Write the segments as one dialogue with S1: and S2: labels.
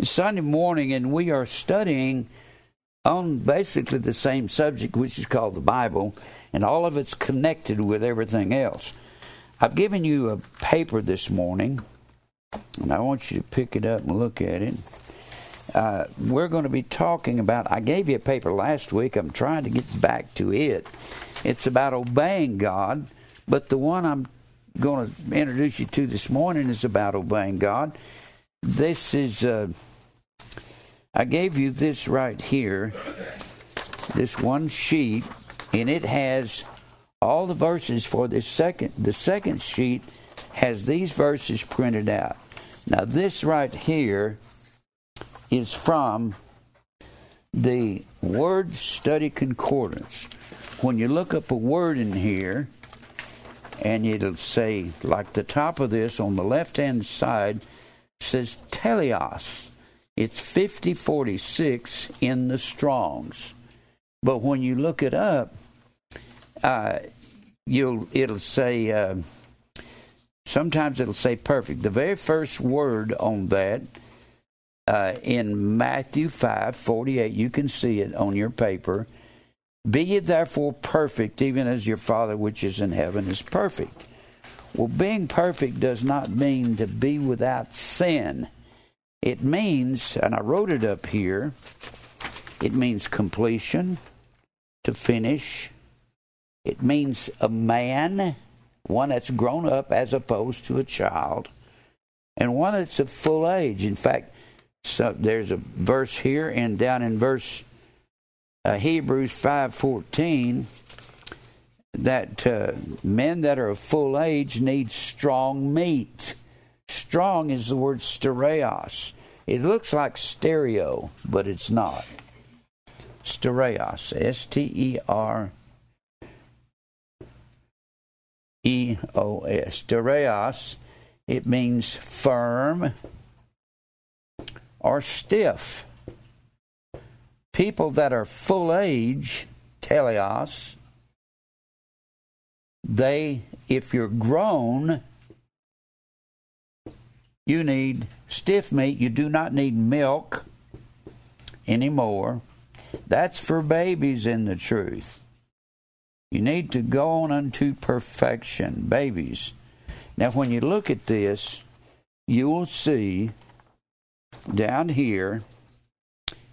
S1: Sunday morning, and we are studying on basically the same subject, which is called the Bible, and all of it's connected with everything else. I've given you a paper this morning, and I want you to pick it up and look at it. Uh, we're going to be talking about. I gave you a paper last week. I'm trying to get back to it. It's about obeying God, but the one I'm going to introduce you to this morning is about obeying God. This is. Uh, I gave you this right here, this one sheet, and it has all the verses for this second. The second sheet has these verses printed out. Now, this right here is from the Word Study Concordance. When you look up a word in here, and it'll say, like the top of this on the left hand side says teleos. It's 5046 in the Strongs. But when you look it up, uh, you'll it'll say uh, sometimes it'll say perfect. The very first word on that uh, in Matthew five forty eight, you can see it on your paper. Be ye therefore perfect, even as your Father which is in heaven is perfect. Well, being perfect does not mean to be without sin. It means, and I wrote it up here, it means completion, to finish. It means a man, one that's grown up as opposed to a child, and one that's of full age. In fact, so there's a verse here and down in verse uh, Hebrews 5:14 that uh, men that are of full age need strong meat. Strong is the word stereos. It looks like stereo, but it's not. Stereos. S T E R E O S. Stereos. It means firm or stiff. People that are full age, teleos, they, if you're grown, you need stiff meat. You do not need milk anymore. That's for babies in the truth. You need to go on unto perfection, babies. Now, when you look at this, you will see down here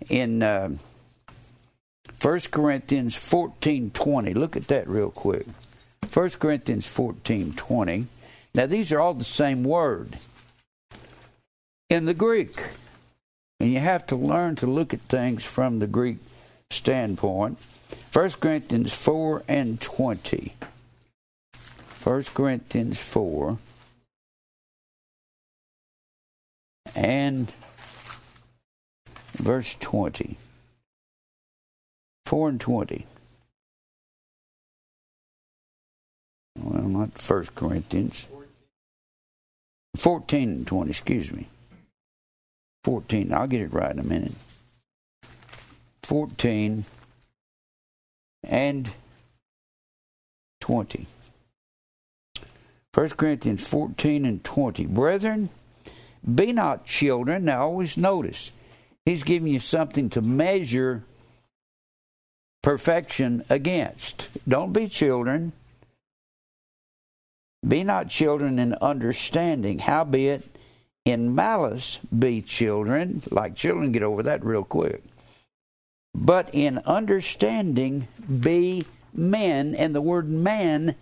S1: in uh, 1 Corinthians 14:20. Look at that real quick. 1 Corinthians 14:20. Now these are all the same word in the Greek. And you have to learn to look at things from the Greek standpoint. 1 Corinthians 4 and 20. 1 Corinthians 4 and verse 20. 4 and 20. Well, not 1 Corinthians. 14 and 20, excuse me. 14. I'll get it right in a minute. 14 and 20. 1 Corinthians 14 and 20. Brethren, be not children. Now, always notice, he's giving you something to measure perfection against. Don't be children. Be not children in understanding, howbeit in malice be children, like children get over that real quick. But in understanding be men, and the word man,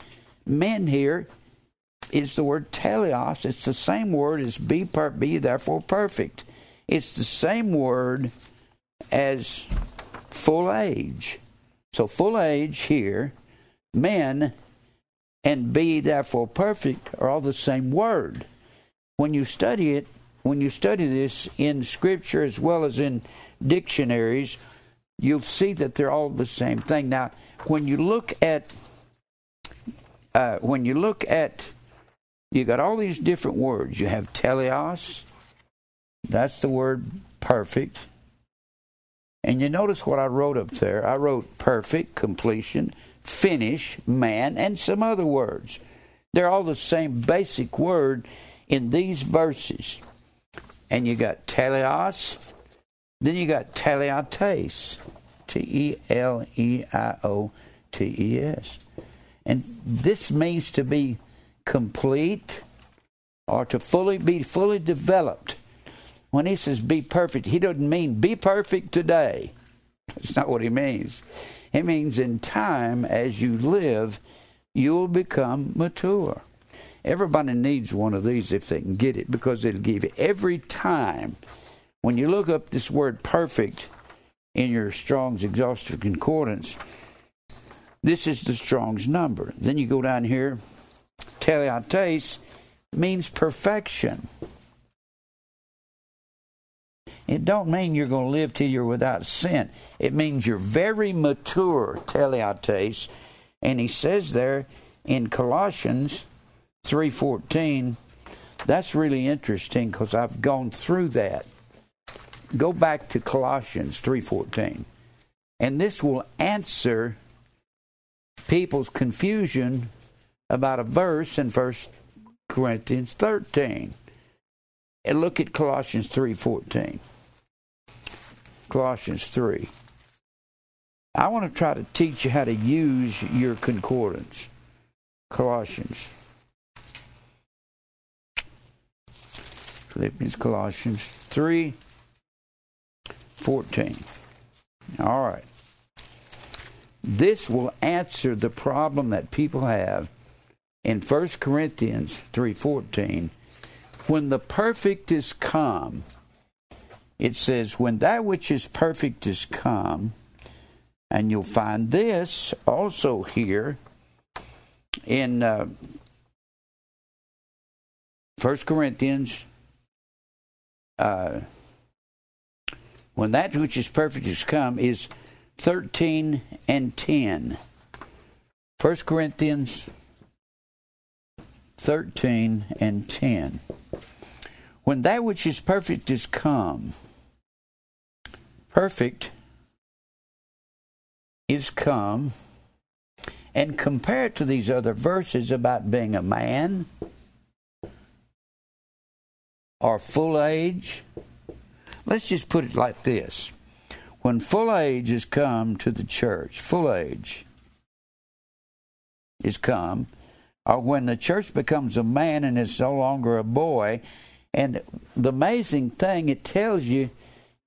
S1: men here, is the word teleos. It's the same word as be per be therefore perfect. It's the same word as full age. So full age here, men and be therefore perfect are all the same word when you study it, when you study this in Scripture as well as in dictionaries, you'll see that they're all the same thing. Now, when you look at uh, when you look at you got all these different words. You have teleos, that's the word perfect. And you notice what I wrote up there. I wrote perfect, completion, finish, man, and some other words. They're all the same basic word in these verses. and you got teleos, then you got teleiotes, T E L E I O T E S. And this means to be complete or to fully be fully developed. When he says be perfect, he doesn't mean be perfect today. That's not what he means. It means in time as you live, you'll become mature. Everybody needs one of these if they can get it because it'll give you every time. When you look up this word perfect in your Strong's Exhaustive Concordance, this is the Strong's number. Then you go down here, teleiotes means perfection. It don't mean you're going to live till you're without sin. It means you're very mature, teleiotes. And he says there in Colossians 3:14, that's really interesting because I've gone through that. Go back to Colossians 3:14. And this will answer people's confusion about a verse in 1 Corinthians 13. And look at Colossians 3:14. Colossians 3. I want to try to teach you how to use your concordance. Colossians. Philippians, Colossians 3 14. All right. This will answer the problem that people have in 1 Corinthians 3:14 when the perfect is come it says when that which is perfect is come and you'll find this also here in uh, 1 Corinthians uh, when that which is perfect is come is 13 and 10 1 Corinthians 13 and 10. When that which is perfect is come, perfect is come, and compare it to these other verses about being a man or full age. Let's just put it like this. When full age is come to the church, full age is come, or when the church becomes a man and is no longer a boy. And the amazing thing, it tells you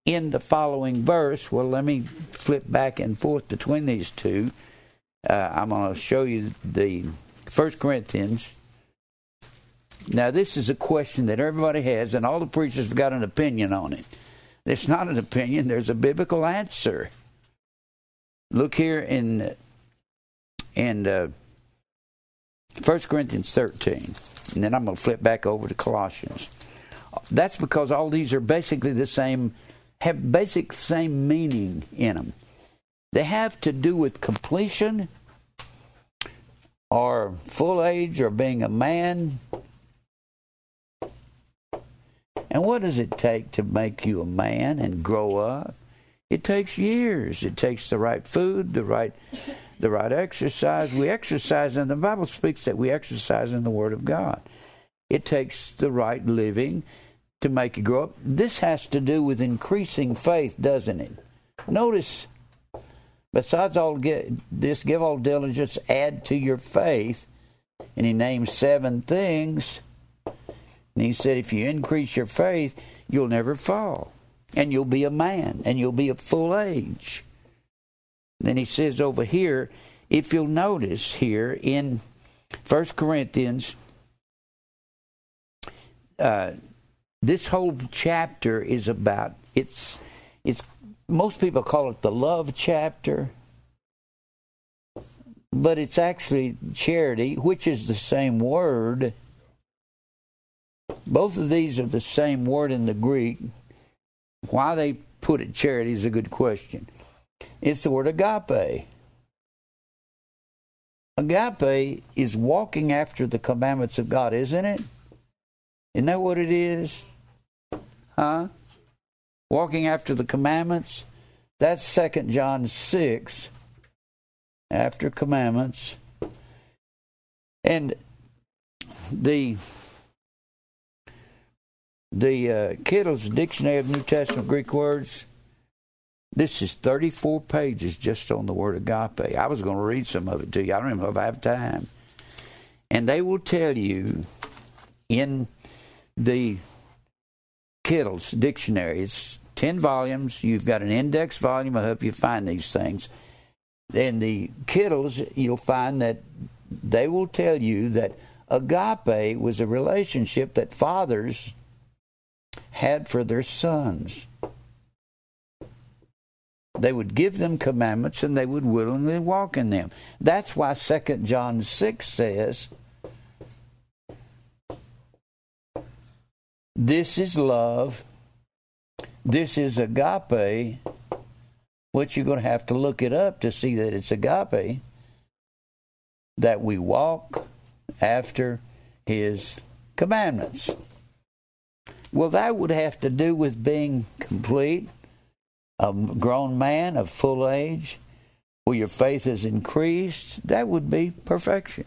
S1: in the following verse. Well, let me flip back and forth between these two. Uh, I'm going to show you the First Corinthians. Now, this is a question that everybody has, and all the preachers have got an opinion on it. It's not an opinion, there's a biblical answer. Look here in, in uh, 1 Corinthians 13, and then I'm going to flip back over to Colossians. That's because all these are basically the same, have basic same meaning in them. They have to do with completion or full age or being a man. And what does it take to make you a man and grow up? It takes years. It takes the right food, the right the right exercise. We exercise, and the Bible speaks that we exercise in the Word of God. It takes the right living to make you grow up. This has to do with increasing faith, doesn't it? Notice, besides all this, give all diligence, add to your faith. And he names seven things. And he said, if you increase your faith, you'll never fall. And you'll be a man, and you'll be of full age. Then he says over here, if you'll notice here in First Corinthians, uh, this whole chapter is about it's it's most people call it the love chapter, but it's actually charity, which is the same word. Both of these are the same word in the Greek. Why they put it charity is a good question. It's the word agape. Agape is walking after the commandments of God, isn't it? Isn't that what it is? Huh? Walking after the commandments? That's Second John 6, after commandments. And the the uh, Kittel's Dictionary of New Testament Greek Words. This is 34 pages just on the word agape. I was going to read some of it to you. I don't even know if I have time. And they will tell you in the Kittel's Dictionary, it's 10 volumes. You've got an index volume. I help you find these things. In the Kittel's, you'll find that they will tell you that agape was a relationship that fathers had for their sons. They would give them commandments and they would willingly walk in them. That's why 2 John 6 says, This is love. This is agape, which you're going to have to look it up to see that it's agape, that we walk after his commandments. Well, that would have to do with being complete, a grown man of full age, where your faith has increased. That would be perfection,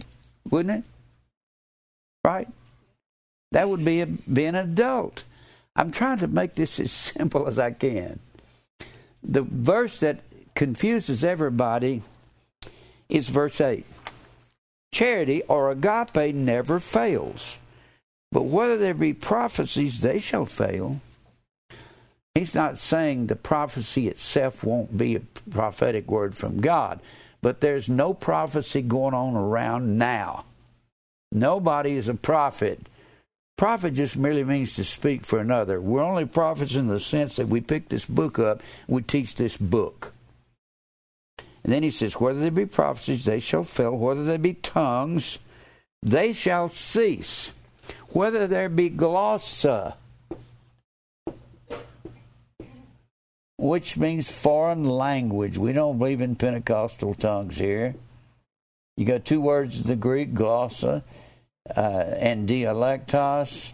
S1: wouldn't it? Right? That would be a, be an adult. I'm trying to make this as simple as I can. The verse that confuses everybody is verse 8. Charity or agape never fails. But whether there be prophecies, they shall fail. He's not saying the prophecy itself won't be a prophetic word from God, but there's no prophecy going on around now. Nobody is a prophet. Prophet just merely means to speak for another. We're only prophets in the sense that we pick this book up, we teach this book. And then he says, Whether there be prophecies, they shall fail. Whether there be tongues, they shall cease whether there be glossa, which means foreign language. We don't believe in Pentecostal tongues here. You got two words of the Greek, glossa uh, and dialectos.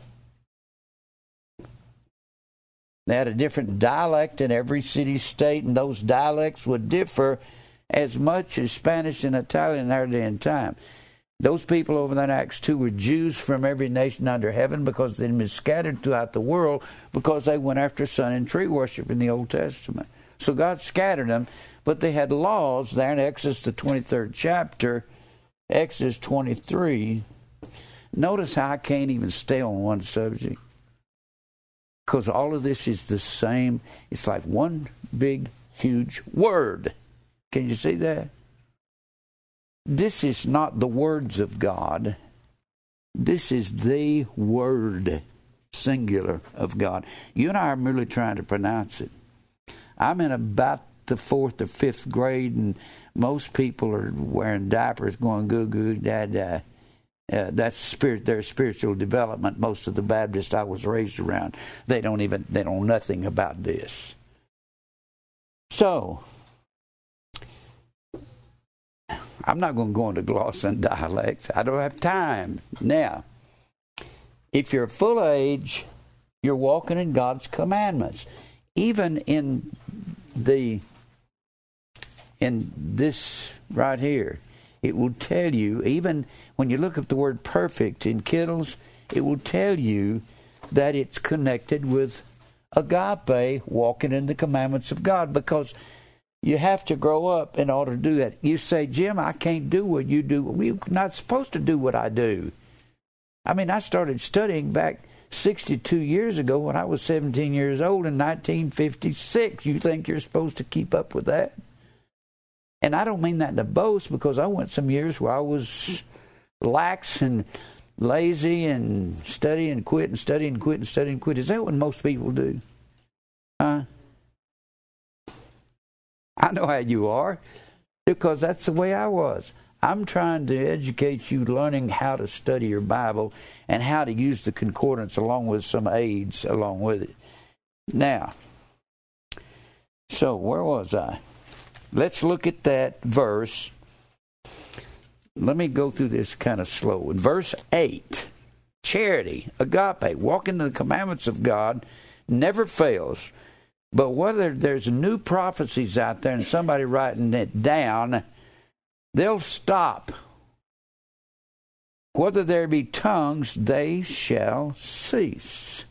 S1: They had a different dialect in every city state, and those dialects would differ as much as Spanish and Italian at in time. Those people over there in Acts 2 were Jews from every nation under heaven because they'd been scattered throughout the world because they went after sun and tree worship in the Old Testament. So God scattered them, but they had laws there in Exodus, the 23rd chapter, Exodus 23. Notice how I can't even stay on one subject because all of this is the same. It's like one big, huge word. Can you see that? This is not the words of God. This is the word, singular, of God. You and I are merely trying to pronounce it. I'm in about the fourth or fifth grade, and most people are wearing diapers, going goo goo da da. Uh, that's spirit, their spiritual development. Most of the Baptists I was raised around, they don't even they know nothing about this. So I'm not going to go into gloss and dialects. I don't have time. Now, if you're full age, you're walking in God's commandments. Even in the in this right here, it will tell you, even when you look up the word perfect in Kittels, it will tell you that it's connected with agape, walking in the commandments of God, because you have to grow up in order to do that. You say, Jim, I can't do what you do. We're not supposed to do what I do. I mean, I started studying back 62 years ago when I was 17 years old in 1956. You think you're supposed to keep up with that? And I don't mean that to boast because I went some years where I was lax and lazy and study and quit and study and quit and study and quit. Is that what most people do? Huh? I know how you are because that's the way I was. I'm trying to educate you learning how to study your Bible and how to use the concordance along with some aids along with it. Now, so where was I? Let's look at that verse. Let me go through this kind of slow. In verse 8, charity, agape, walking in the commandments of God never fails. But whether there's new prophecies out there and somebody writing it down, they'll stop. Whether there be tongues, they shall cease.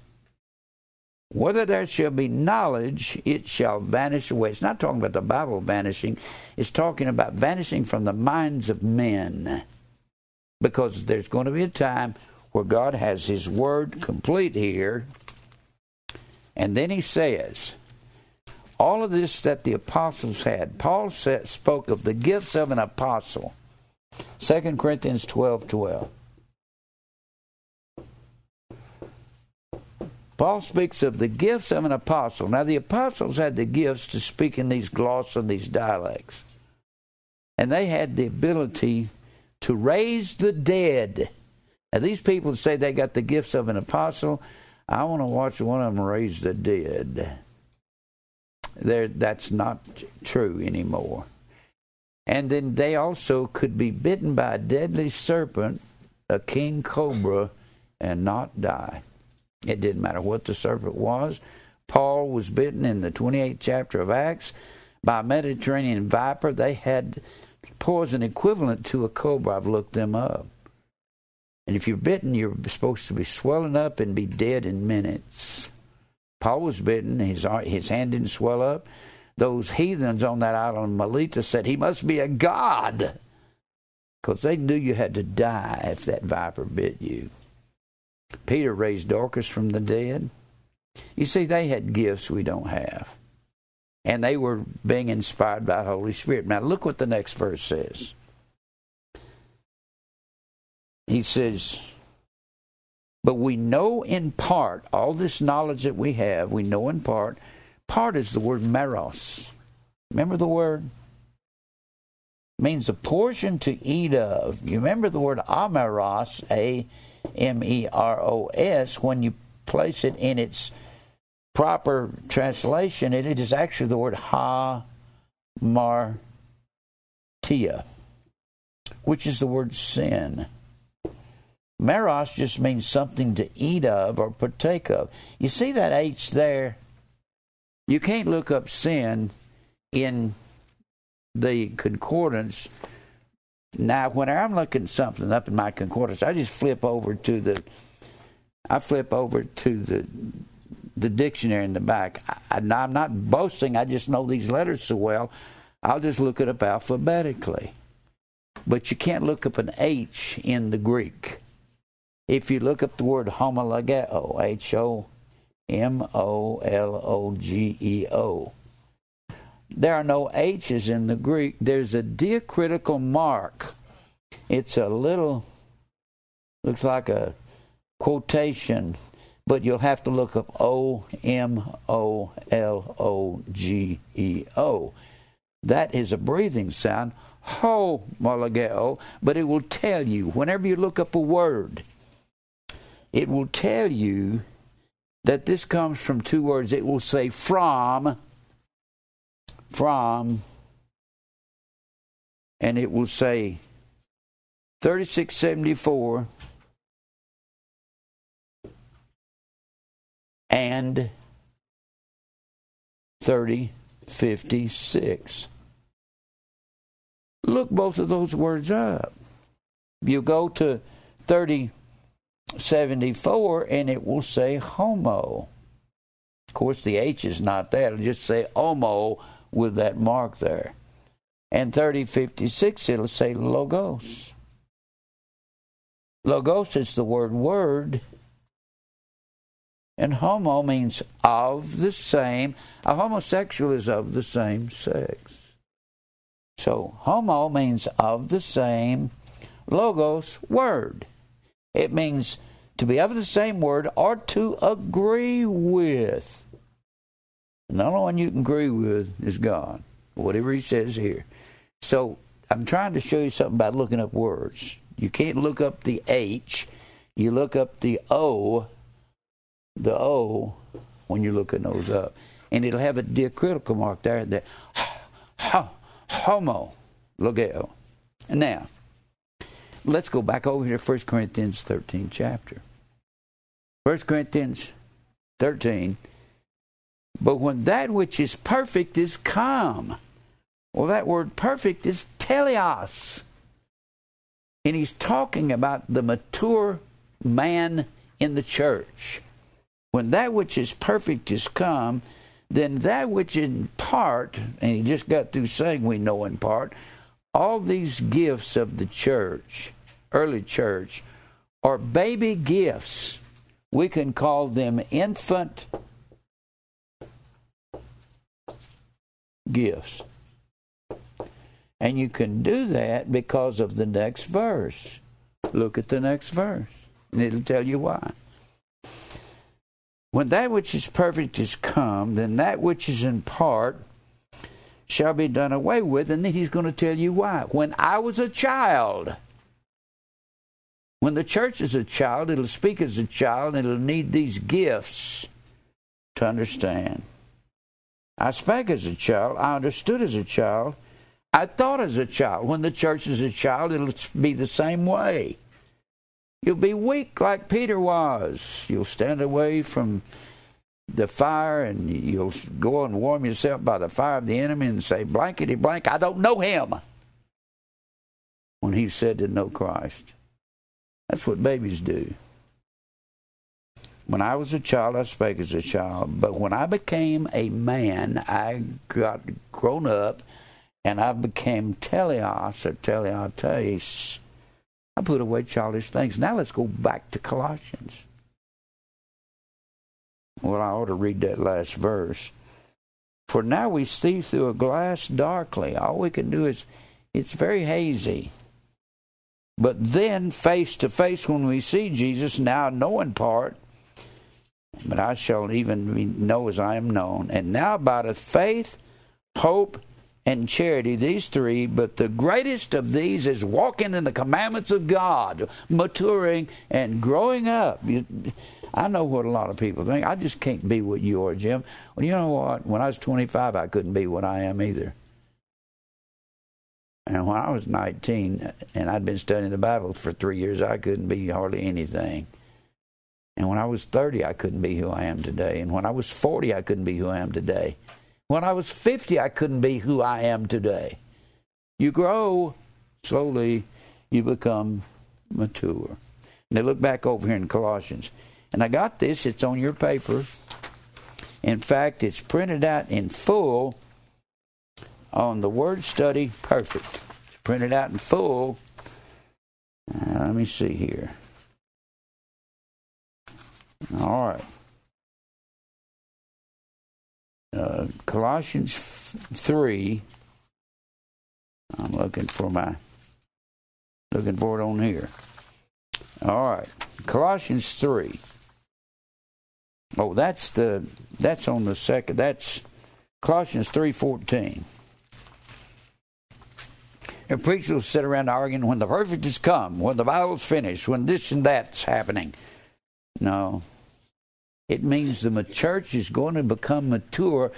S1: Whether there shall be knowledge, it shall vanish away. It's not talking about the Bible vanishing, it's talking about vanishing from the minds of men. Because there's going to be a time where God has His Word complete here. And then He says, all of this that the apostles had. Paul said, spoke of the gifts of an apostle. 2 Corinthians 12 12. Paul speaks of the gifts of an apostle. Now, the apostles had the gifts to speak in these gloss and these dialects. And they had the ability to raise the dead. Now, these people say they got the gifts of an apostle. I want to watch one of them raise the dead. There, that's not true anymore. And then they also could be bitten by a deadly serpent, a king cobra, and not die. It didn't matter what the serpent was. Paul was bitten in the 28th chapter of Acts by a Mediterranean viper. They had poison equivalent to a cobra. I've looked them up. And if you're bitten, you're supposed to be swelling up and be dead in minutes. Paul was bitten, his, his hand didn't swell up. Those heathens on that island of Melita said he must be a god because they knew you had to die if that viper bit you. Peter raised Dorcas from the dead. You see, they had gifts we don't have. And they were being inspired by the Holy Spirit. Now, look what the next verse says. He says, But we know in part, all this knowledge that we have, we know in part. Part is the word meros. Remember the word? It means a portion to eat of. You remember the word ameros, A M E R O S, when you place it in its proper translation, it is actually the word ha martia, which is the word sin. Meros just means something to eat of or partake of. You see that H there? You can't look up sin in the concordance now, when I'm looking something up in my concordance, I just flip over to the, I flip over to the, the dictionary in the back. I, am not boasting. I just know these letters so well. I'll just look it up alphabetically. But you can't look up an H in the Greek. If you look up the word homologeo, H O M O L O G E O, there are no H's in the Greek. There's a diacritical mark. It's a little, looks like a quotation, but you'll have to look up O M O L O G E O. That is a breathing sound, ho molageo, but it will tell you, whenever you look up a word, it will tell you that this comes from two words. It will say from from, and it will say 3674 and 3056. Look both of those words up. You go to 3074 and it will say homo. Of course, the H is not there. It'll just say homo with that mark there. And 3056, it'll say logos. Logos is the word word. And homo means of the same. A homosexual is of the same sex. So homo means of the same. Logos, word. It means to be of the same word or to agree with. And the only one you can agree with is God, whatever He says here. So I'm trying to show you something about looking up words. You can't look up the H, you look up the O, the O, when you're looking those up. And it'll have a diacritical mark there that homo, logeo. Now, let's go back over here to 1 Corinthians 13 chapter. 1 Corinthians 13 but when that which is perfect is come, well, that word perfect is teleos. And he's talking about the mature man in the church. when that which is perfect is come, then that which in part, and he just got through saying we know in part, all these gifts of the church, early church, are baby gifts. We can call them infant gifts. And you can do that because of the next verse. Look at the next verse, and it'll tell you why. When that which is perfect is come, then that which is in part shall be done away with. And then he's going to tell you why. When I was a child, when the church is a child, it'll speak as a child, and it'll need these gifts to understand. I spake as a child, I understood as a child, I thought as a child. When the church is a child, it'll be the same way. You'll be weak like Peter was. You'll stand away from the fire and you'll go and warm yourself by the fire of the enemy and say, blankety blank, I don't know him. When he said to know Christ. That's what babies do. When I was a child, I spake as a child. But when I became a man, I got grown up and I became teleos or teleotes I put away childish things. Now let's go back to Colossians. Well, I ought to read that last verse. For now we see through a glass darkly. All we can do is, it's very hazy. But then, face to face, when we see Jesus, now knowing part, but I shall even know as I am known. And now, by the faith, hope, and charity, these three, but the greatest of these is walking in the commandments of God, maturing and growing up. You, I know what a lot of people think. I just can't be what you are, Jim. Well, you know what? When I was 25, I couldn't be what I am either. And when I was 19, and I'd been studying the Bible for three years, I couldn't be hardly anything. And when I was 30, I couldn't be who I am today. And when I was 40, I couldn't be who I am today. When I was 50, I couldn't be who I am today. You grow slowly, you become mature. Now look back over here in Colossians. And I got this, it's on your paper. In fact, it's printed out in full on the Word Study Perfect. It's printed out in full. Uh, let me see here. All right. Uh, Colossians 3. I'm looking for my looking for it on here. All right. Colossians 3. Oh, that's the that's on the second. That's Colossians 3:14. And preachers will sit around arguing when the perfect has come, when the Bible's finished, when this and that's happening. No, it means the church is going to become mature.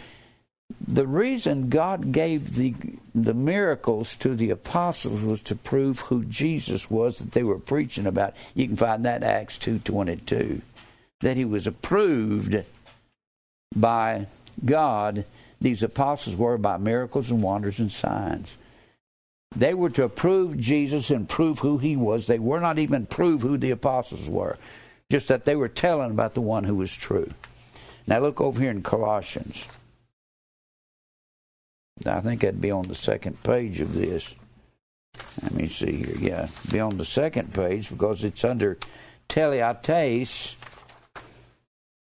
S1: The reason God gave the the miracles to the apostles was to prove who Jesus was that they were preaching about. You can find that Acts two twenty two, that he was approved by God. These apostles were by miracles and wonders and signs. They were to approve Jesus and prove who he was. They were not even prove who the apostles were just that they were telling about the one who was true. Now look over here in Colossians. I think that'd be on the second page of this. Let me see here. Yeah, be on the second page because it's under teleates.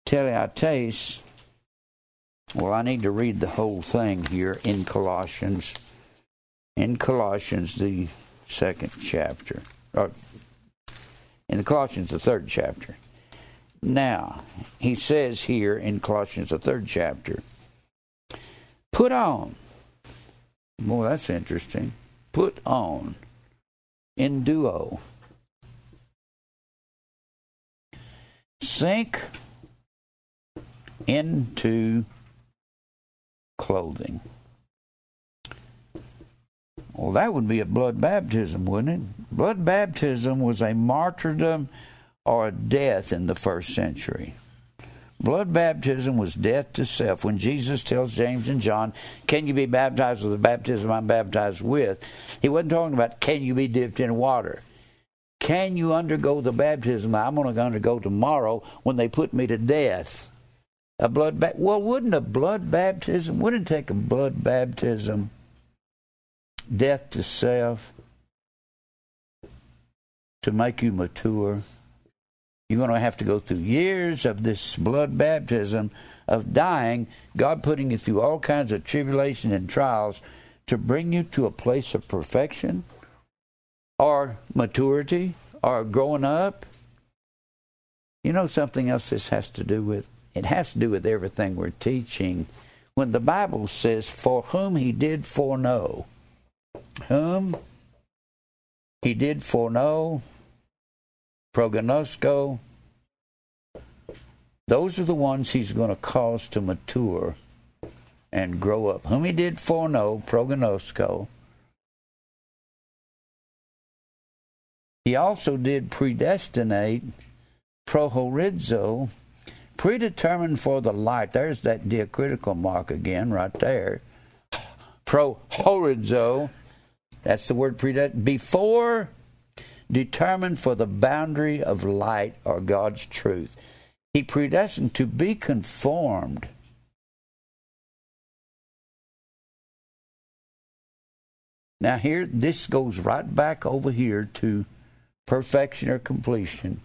S1: Teleates. Well, I need to read the whole thing here in Colossians. In Colossians, the second chapter, or in the Colossians, the third chapter. Now, he says here in Colossians, the third chapter, put on. Boy, that's interesting. Put on enduo. Sink into clothing. Well, that would be a blood baptism, wouldn't it? Blood baptism was a martyrdom or a death in the first century. Blood baptism was death to self. When Jesus tells James and John, Can you be baptized with the baptism I'm baptized with? He wasn't talking about, Can you be dipped in water? Can you undergo the baptism I'm going to undergo tomorrow when they put me to death? A blood ba- well, wouldn't a blood baptism? Wouldn't take a blood baptism, death to self, to make you mature? You're going to have to go through years of this blood baptism of dying, God putting you through all kinds of tribulation and trials to bring you to a place of perfection or maturity or growing up. You know something else this has to do with? It has to do with everything we're teaching. When the Bible says, For whom he did foreknow, whom he did foreknow, prognosko, those are the ones he's going to cause to mature and grow up. Whom he did foreknow, prognosko. He also did predestinate, prohorizo, predetermined for the light. There's that diacritical mark again, right there. Prohorizo, that's the word predestined. Before determined for the boundary of light or God's truth. He predestined to be conformed. Now, here, this goes right back over here to perfection or completion.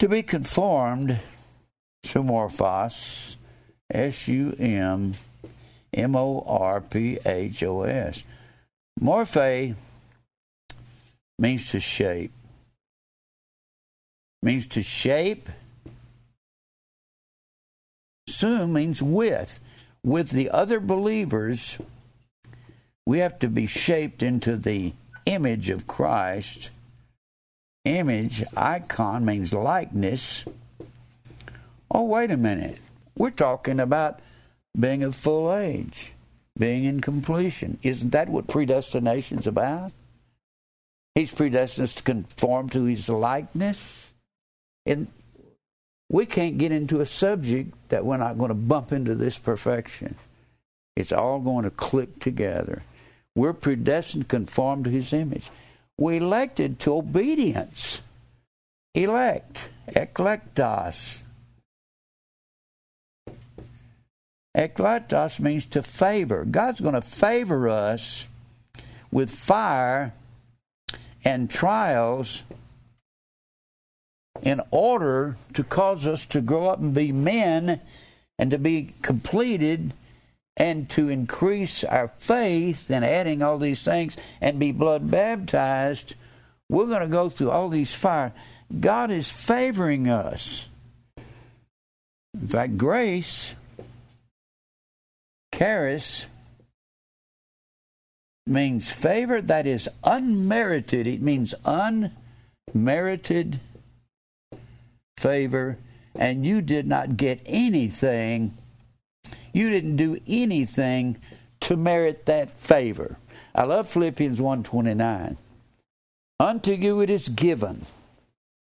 S1: To be conformed to Morphos, S U M M O R P H O S. Morphe means to shape. Means to shape Sum means with. With the other believers, we have to be shaped into the image of Christ. Image, icon means likeness. Oh, wait a minute. We're talking about being of full age, being in completion. Isn't that what predestination's about? He's predestined to conform to his likeness. And we can't get into a subject that we're not going to bump into this perfection. It's all going to click together. We're predestined to conform to his image. We elected to obedience. Elect, eklektos. Eklektos means to favor. God's going to favor us with fire and trials in order to cause us to grow up and be men and to be completed and to increase our faith and adding all these things and be blood baptized, we're going to go through all these fire. God is favoring us. In fact, grace, charis, means favor that is unmerited. It means unmerited favor, and you did not get anything. You didn't do anything to merit that favor. I love Philippians 129. Unto you it is given.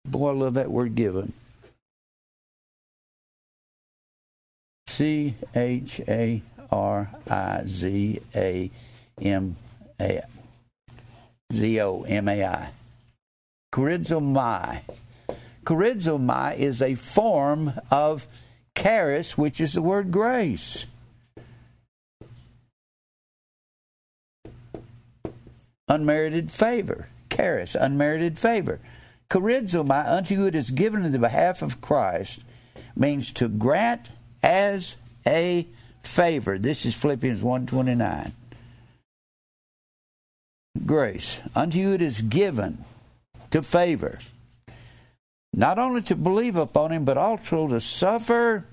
S1: Boy, I love that word given. C H A R I Z A M A Z O M A I. Charizomai. Charizomai is a form of charis, which is the word grace. Unmerited favor. Charis, unmerited favor. Charizomai, unto you it is given in the behalf of Christ, means to grant as a favor. This is Philippians 129. Grace. Unto you it is given to favor not only to believe upon him, but also to suffer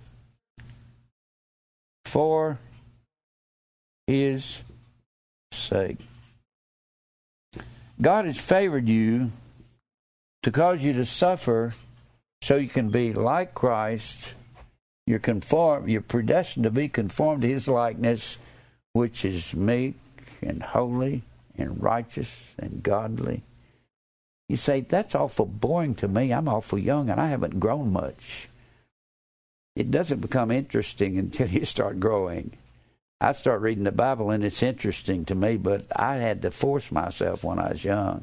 S1: for his sake. God has favored you to cause you to suffer so you can be like Christ. You're conform you're predestined to be conformed to his likeness, which is meek and holy and righteous and godly. You say, that's awful boring to me. I'm awful young and I haven't grown much. It doesn't become interesting until you start growing. I start reading the Bible and it's interesting to me, but I had to force myself when I was young.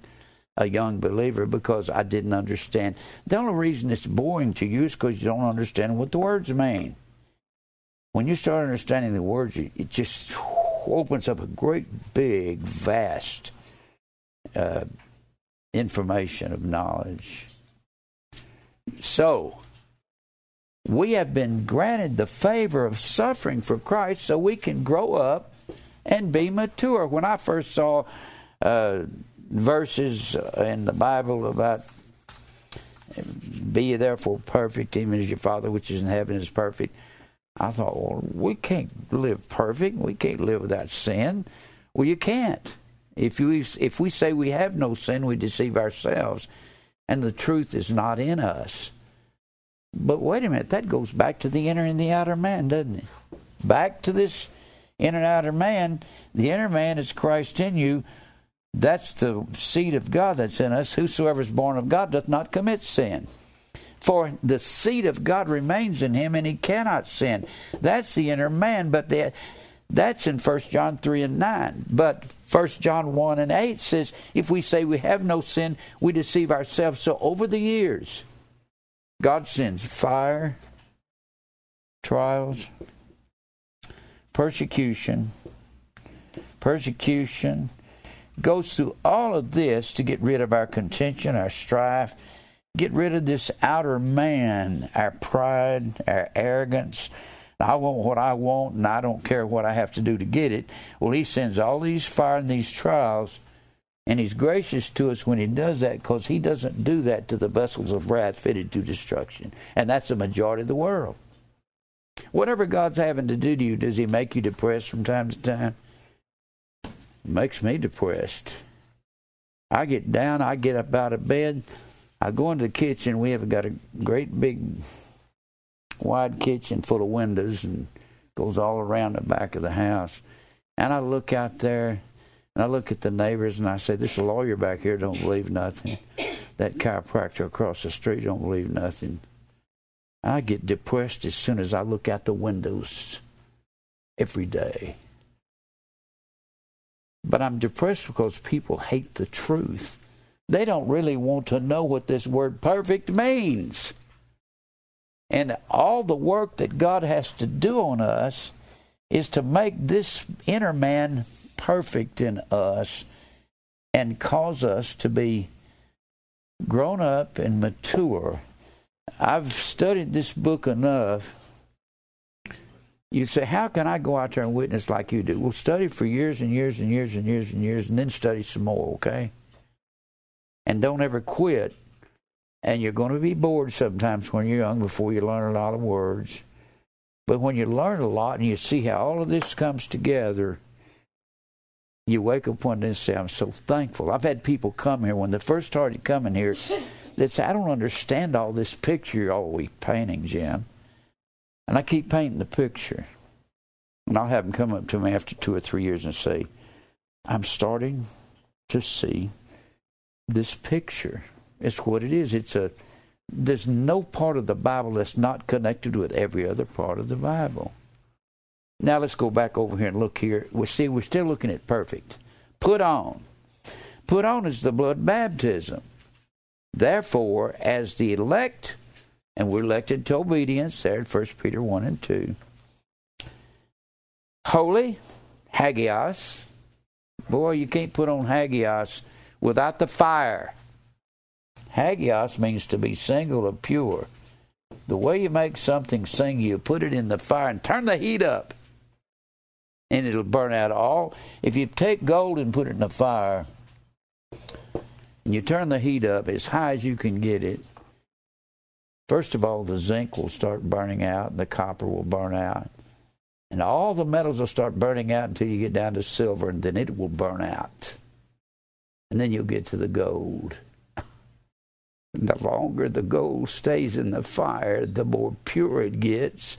S1: A young believer because I didn't understand. The only reason it's boring to you is because you don't understand what the words mean. When you start understanding the words, it just opens up a great, big, vast uh, information of knowledge. So, we have been granted the favor of suffering for Christ so we can grow up and be mature. When I first saw uh, verses in the Bible about be therefore perfect, even as your Father which is in heaven is perfect. I thought, well, we can't live perfect. We can't live without sin. Well, you can't. If you if we say we have no sin, we deceive ourselves, and the truth is not in us. But wait a minute, that goes back to the inner and the outer man, doesn't it? Back to this inner and outer man. The inner man is Christ in you, that's the seed of God that's in us. Whosoever is born of God doth not commit sin. For the seed of God remains in him, and he cannot sin. That's the inner man, but the, that's in 1 John 3 and 9. But 1 John 1 and 8 says, if we say we have no sin, we deceive ourselves. So over the years, God sends fire, trials, persecution, persecution, goes through all of this to get rid of our contention, our strife, get rid of this outer man, our pride, our arrogance. I want what I want and I don't care what I have to do to get it. Well, he sends all these fire and these trials, and he's gracious to us when he does that because he doesn't do that to the vessels of wrath fitted to destruction. And that's the majority of the world. Whatever God's having to do to you, does he make you depressed from time to time? Makes me depressed. I get down, I get up out of bed, I go into the kitchen. We have got a great big wide kitchen full of windows and goes all around the back of the house. And I look out there and I look at the neighbors and I say, This lawyer back here don't believe nothing. That chiropractor across the street don't believe nothing. I get depressed as soon as I look out the windows every day. But I'm depressed because people hate the truth. They don't really want to know what this word perfect means. And all the work that God has to do on us is to make this inner man perfect in us and cause us to be grown up and mature. I've studied this book enough you say, How can I go out there and witness like you do? Well, study for years and years and years and years and years, and then study some more, okay? And don't ever quit. And you're going to be bored sometimes when you're young before you learn a lot of words. But when you learn a lot and you see how all of this comes together, you wake up one day and say, I'm so thankful. I've had people come here when they first started coming here that say, I don't understand all this picture you're always painting, Jim. And I keep painting the picture. And I'll have them come up to me after two or three years and say, I'm starting to see this picture. It's what it is. It's a there's no part of the Bible that's not connected with every other part of the Bible. Now let's go back over here and look here. We see we're still looking at perfect. Put on. Put on is the blood baptism. Therefore, as the elect and we're elected to obedience there in 1 Peter 1 and 2. Holy, hagios. Boy, you can't put on hagios without the fire. Hagios means to be single or pure. The way you make something sing, you put it in the fire and turn the heat up, and it'll burn out all. If you take gold and put it in the fire, and you turn the heat up as high as you can get it, First of all, the zinc will start burning out, and the copper will burn out. And all the metals will start burning out until you get down to silver, and then it will burn out. And then you'll get to the gold. The longer the gold stays in the fire, the more pure it gets,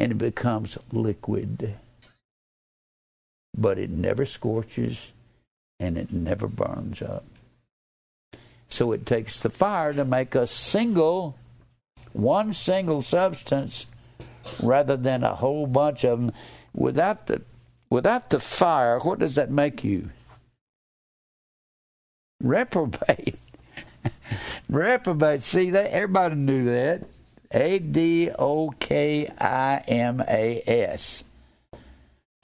S1: and it becomes liquid. But it never scorches and it never burns up. So it takes the fire to make us single one single substance rather than a whole bunch of them. Without the without the fire, what does that make you? Reprobate. Reprobate. See that everybody knew that. A D O K I M A S.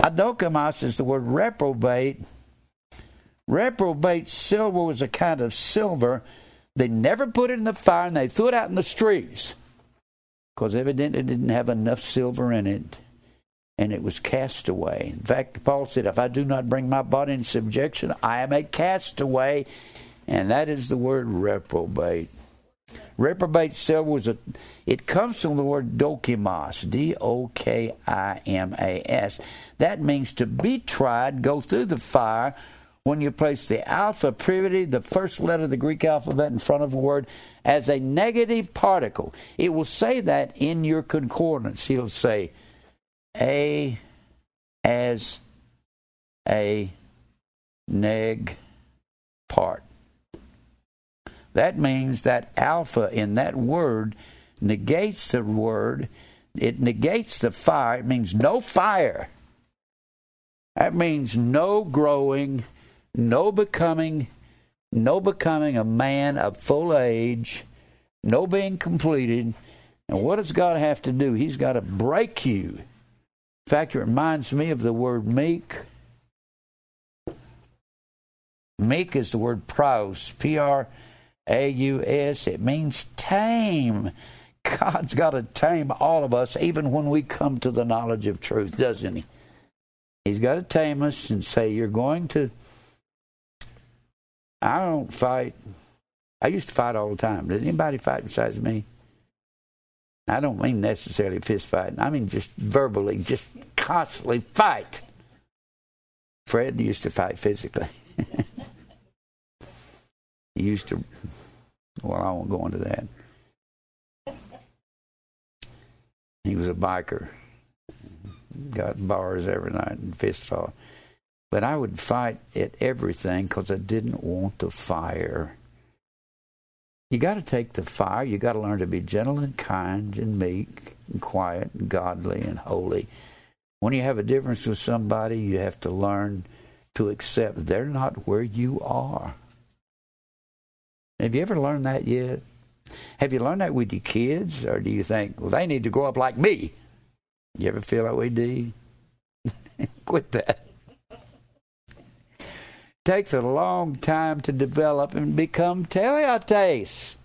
S1: Adokimos is the word reprobate. Reprobate silver was a kind of silver. They never put it in the fire and they threw it out in the streets because evidently it didn't have enough silver in it and it was cast away. In fact, Paul said, If I do not bring my body in subjection, I am a castaway. And that is the word reprobate. Reprobate silver was a, it comes from the word dokimos, D O K I M A S. That means to be tried, go through the fire. When you place the alpha privative, the first letter of the Greek alphabet, in front of a word as a negative particle, it will say that in your concordance. He'll say a as a neg part. That means that alpha in that word negates the word, it negates the fire. It means no fire. That means no growing, no becoming, no becoming a man of full age, no being completed. And what does God have to do? He's got to break you. In fact, it reminds me of the word meek. Meek is the word praus, P R a U S. It means tame. God's got to tame all of us, even when we come to the knowledge of truth, doesn't He? He's got to tame us and say, You're going to. I don't fight. I used to fight all the time. Did anybody fight besides me? I don't mean necessarily fist fighting. I mean just verbally, just constantly fight. Fred used to fight physically. he used to well, I won't go into that. He was a biker. Got bars every night and fist fought. But I would fight at everything because I didn't want the fire. You got to take the fire. You got to learn to be gentle and kind and meek and quiet and godly and holy. When you have a difference with somebody, you have to learn to accept they're not where you are. Have you ever learned that yet? Have you learned that with your kids, or do you think, well, they need to grow up like me? You ever feel like we do? Quit that. Takes a long time to develop and become teleates.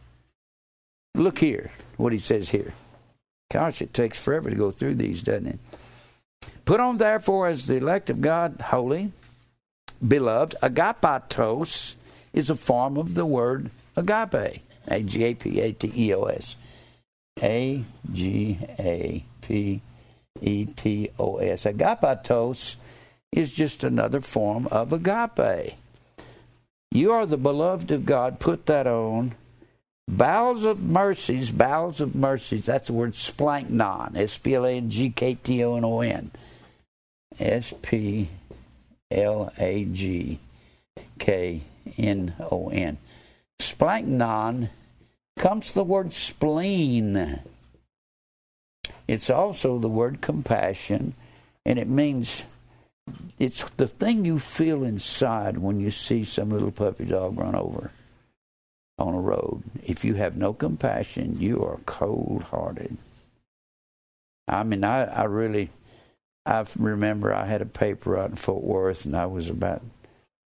S1: Look here, what he says here. Gosh, it takes forever to go through these, doesn't it? Put on, therefore, as the elect of God, holy, beloved, agapatos is a form of the word agape. A G A P A T E O S. A G A P E T O S. Agapatos is just another form of agape. You are the beloved of God. Put that on. Bowels of mercies, bowels of mercies. That's the word splanknon. S P L A N G K T O N O N. S P L A G K N O N. Splanknon comes the word spleen. It's also the word compassion, and it means it's the thing you feel inside when you see some little puppy dog run over on a road. If you have no compassion, you are cold hearted. I mean, I, I really, I remember I had a paper out in Fort Worth, and I was about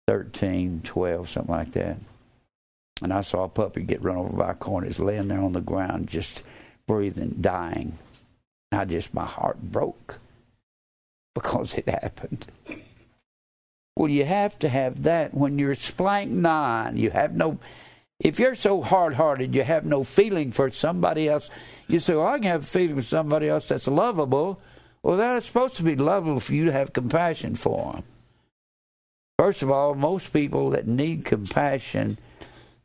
S1: 13, 12, something like that. And I saw a puppy get run over by a car and he's laying there on the ground, just breathing, dying. I just, my heart broke because it happened. Well, you have to have that when you're splank nine. You have no, if you're so hard hearted, you have no feeling for somebody else. You say, well, I can have a feeling for somebody else that's lovable. Well, that's supposed to be lovable for you to have compassion for them. First of all, most people that need compassion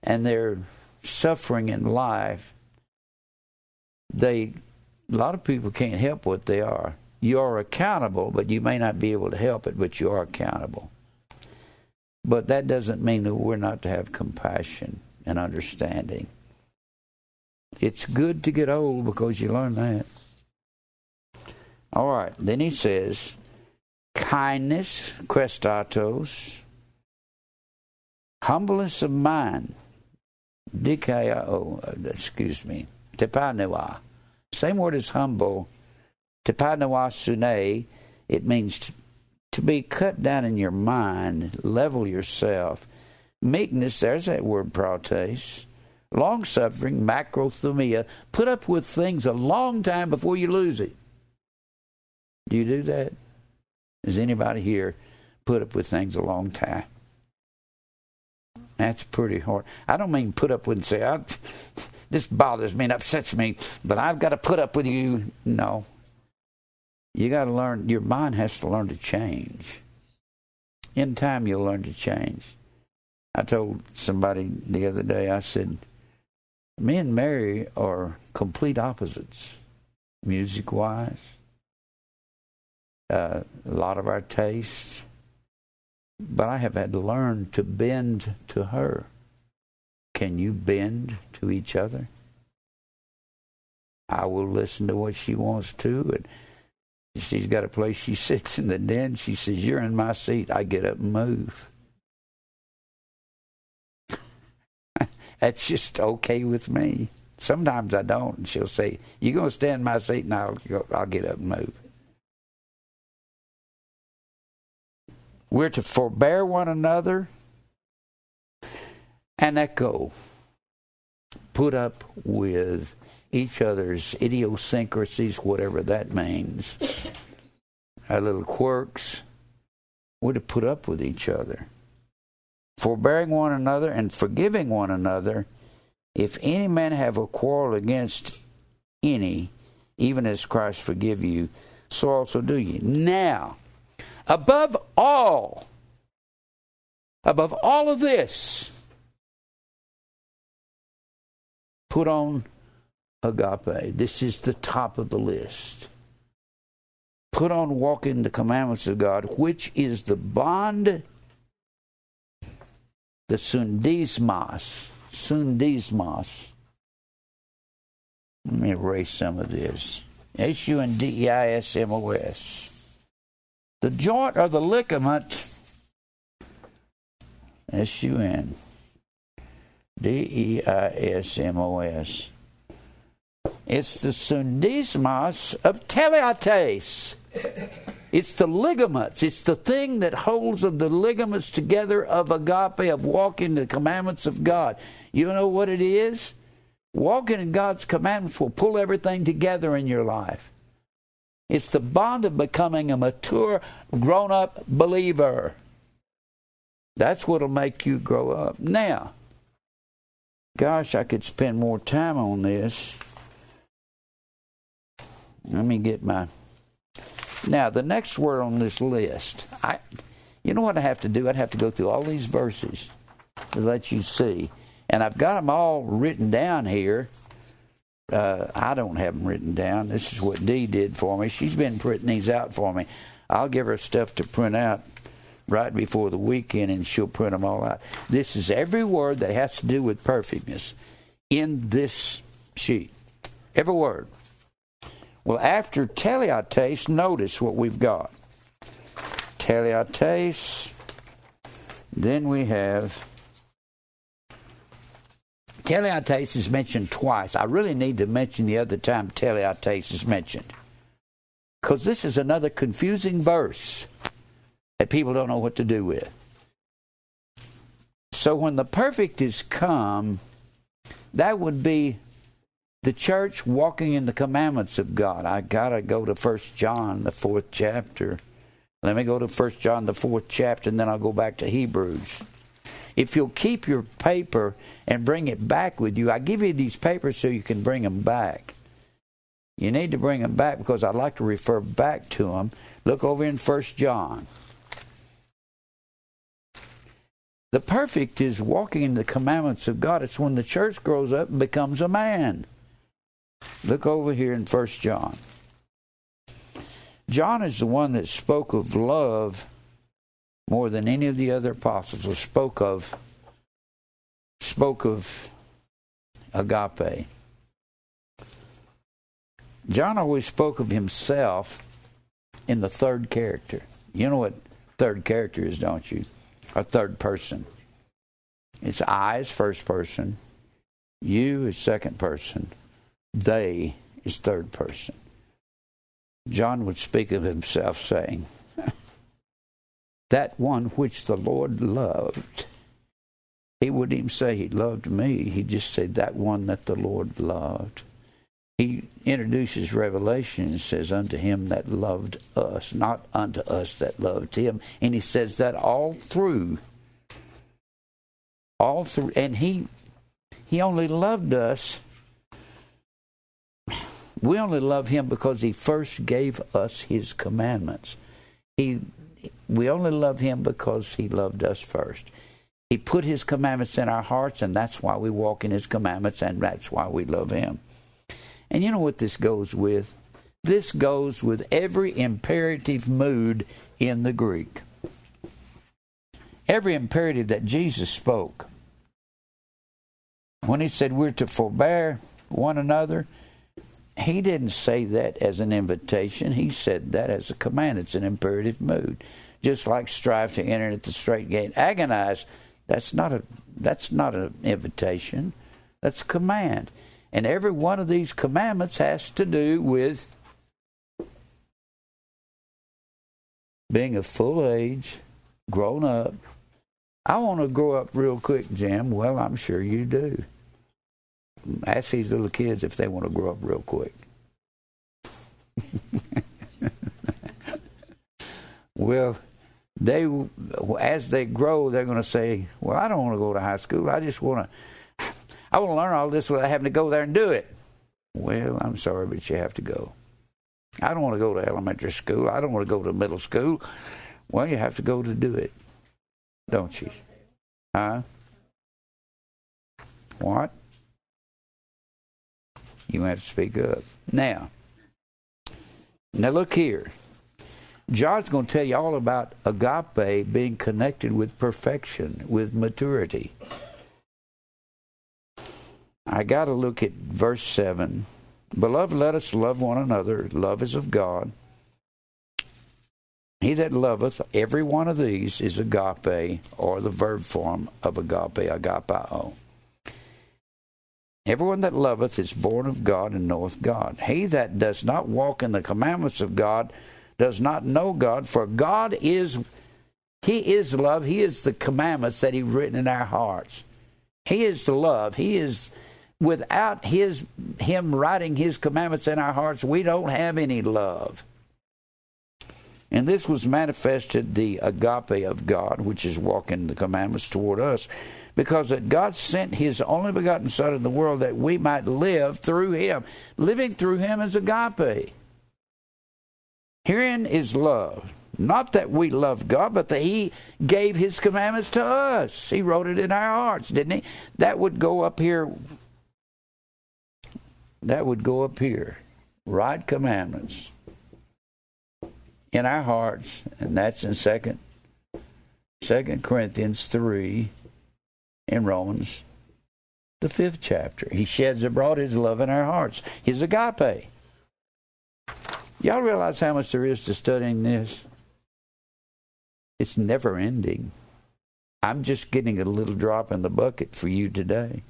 S1: and they're suffering in life, they a lot of people can't help what they are. You are accountable, but you may not be able to help it, but you are accountable. But that doesn't mean that we're not to have compassion and understanding. It's good to get old because you learn that. All right, then he says, kindness, chrestotos, humbleness of mind, Dikao, uh, excuse me, Tepanewa. Same word as humble. Tepanewa sune. It means to, to be cut down in your mind, level yourself. Meekness, there's that word prates. Long suffering, macrothumia. Put up with things a long time before you lose it. Do you do that? Does anybody here put up with things a long time? That's pretty hard. I don't mean put up with and say, this bothers me and upsets me, but I've got to put up with you. No. You got to learn, your mind has to learn to change. In time, you'll learn to change. I told somebody the other day, I said, me and Mary are complete opposites, music wise, uh, a lot of our tastes. But I have had to learn to bend to her. Can you bend to each other? I will listen to what she wants to. And she's got a place she sits in the den. She says, You're in my seat. I get up and move. That's just okay with me. Sometimes I don't. And she'll say, You're going to stand in my seat and I'll, go, I'll get up and move. We're to forbear one another and echo. Put up with each other's idiosyncrasies, whatever that means. Our little quirks. We're to put up with each other. Forbearing one another and forgiving one another. If any man have a quarrel against any, even as Christ forgive you, so also do ye. Now, Above all, above all of this, put on agape. This is the top of the list. Put on walking the commandments of God, which is the bond, the sundismos. Sundismos. Let me erase some of this. S U N D E I S M O S. The joint or the ligament, S U N D E I S M O S. It's the sundismos of teleates. It's the ligaments. It's the thing that holds the ligaments together of agape, of walking the commandments of God. You know what it is? Walking in God's commandments will pull everything together in your life. It's the bond of becoming a mature, grown up believer. That's what'll make you grow up. Now, gosh, I could spend more time on this. Let me get my. Now, the next word on this list, I, you know what I have to do? I'd have to go through all these verses to let you see. And I've got them all written down here uh, I don't have them written down. This is what Dee did for me. She's been printing these out for me. I'll give her stuff to print out right before the weekend, and she'll print them all out. This is every word that has to do with perfectness in this sheet. Every word. Well, after teleates, notice what we've got. Teleates, then we have Teleates is mentioned twice. I really need to mention the other time teleates is mentioned. Because this is another confusing verse that people don't know what to do with. So when the perfect is come, that would be the church walking in the commandments of God. I gotta go to First John, the fourth chapter. Let me go to First John, the fourth chapter, and then I'll go back to Hebrews. If you'll keep your paper and bring it back with you, I give you these papers so you can bring them back. You need to bring them back because I'd like to refer back to them. Look over in First John. The perfect is walking in the commandments of God. It's when the church grows up and becomes a man. Look over here in First John. John is the one that spoke of love more than any of the other apostles or spoke of spoke of agape. John always spoke of himself in the third character. You know what third character is, don't you? A third person. It's I is first person. You is second person. They is third person. John would speak of himself saying, That one which the Lord loved. He wouldn't even say he loved me. He'd just say that one that the Lord loved. He introduces revelation and says, Unto him that loved us, not unto us that loved him. And he says that all through. All through. And he he only loved us. We only love him because he first gave us his commandments. He we only love him because he loved us first. He put his commandments in our hearts, and that's why we walk in his commandments, and that's why we love him. And you know what this goes with? This goes with every imperative mood in the Greek. Every imperative that Jesus spoke. When he said we're to forbear one another, he didn't say that as an invitation. He said that as a command. It's an imperative mood. Just like strive to enter at the strait gate. Agonize, that's not a that's not an invitation. That's a command. And every one of these commandments has to do with being of full age, grown up. I want to grow up real quick, Jim. Well, I'm sure you do. Ask these little kids if they want to grow up real quick. well, they as they grow, they're going to say, "Well, I don't want to go to high school. I just want to I want to learn all this without having to go there and do it. Well, I'm sorry, but you have to go. I don't want to go to elementary school. I don't want to go to middle school. Well, you have to go to do it, don't you? Huh? What? You have to speak up. Now, now look here. John's going to tell you all about agape being connected with perfection, with maturity. I got to look at verse 7. Beloved, let us love one another. Love is of God. He that loveth, every one of these is agape, or the verb form of agape, agapao. Everyone that loveth is born of God and knoweth God. He that does not walk in the commandments of God does not know God, for God is He is love. He is the commandments that He written in our hearts. He is the love. He is without his him writing his commandments in our hearts, we don't have any love. And this was manifested the agape of God, which is walking the commandments toward us, because that God sent his only begotten Son in the world that we might live through him. Living through him is agape. Herein is love. Not that we love God, but that He gave His commandments to us. He wrote it in our hearts, didn't He? That would go up here that would go up here. Right commandments in our hearts, and that's in second Second Corinthians three in Romans the fifth chapter. He sheds abroad his love in our hearts. His agape. Y'all realize how much there is to studying this? It's never ending. I'm just getting a little drop in the bucket for you today.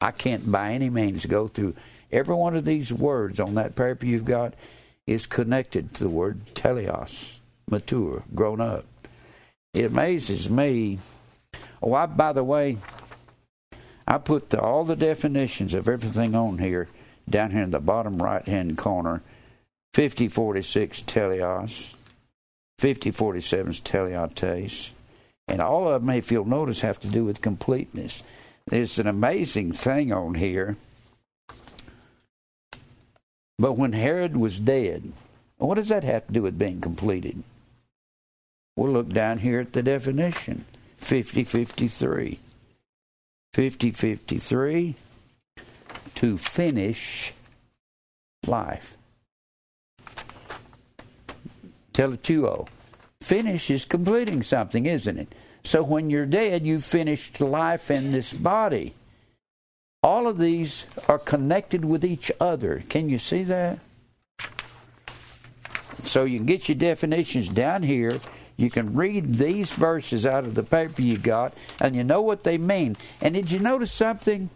S1: I can't by any means go through every one of these words on that paper you've got is connected to the word teleos, mature, grown up. It amazes me. Oh, I, by the way, I put the, all the definitions of everything on here down here in the bottom right hand corner. 5046 teleos, 5047 is teleotes, and all of them, if you'll notice, have to do with completeness. There's an amazing thing on here. But when Herod was dead, what does that have to do with being completed? We'll look down here at the definition 5053. 5053 to finish life. Teletuo. Finish is completing something, isn't it? So when you're dead, you've finished life in this body. All of these are connected with each other. Can you see that? So you can get your definitions down here. You can read these verses out of the paper you got, and you know what they mean. And did you notice something?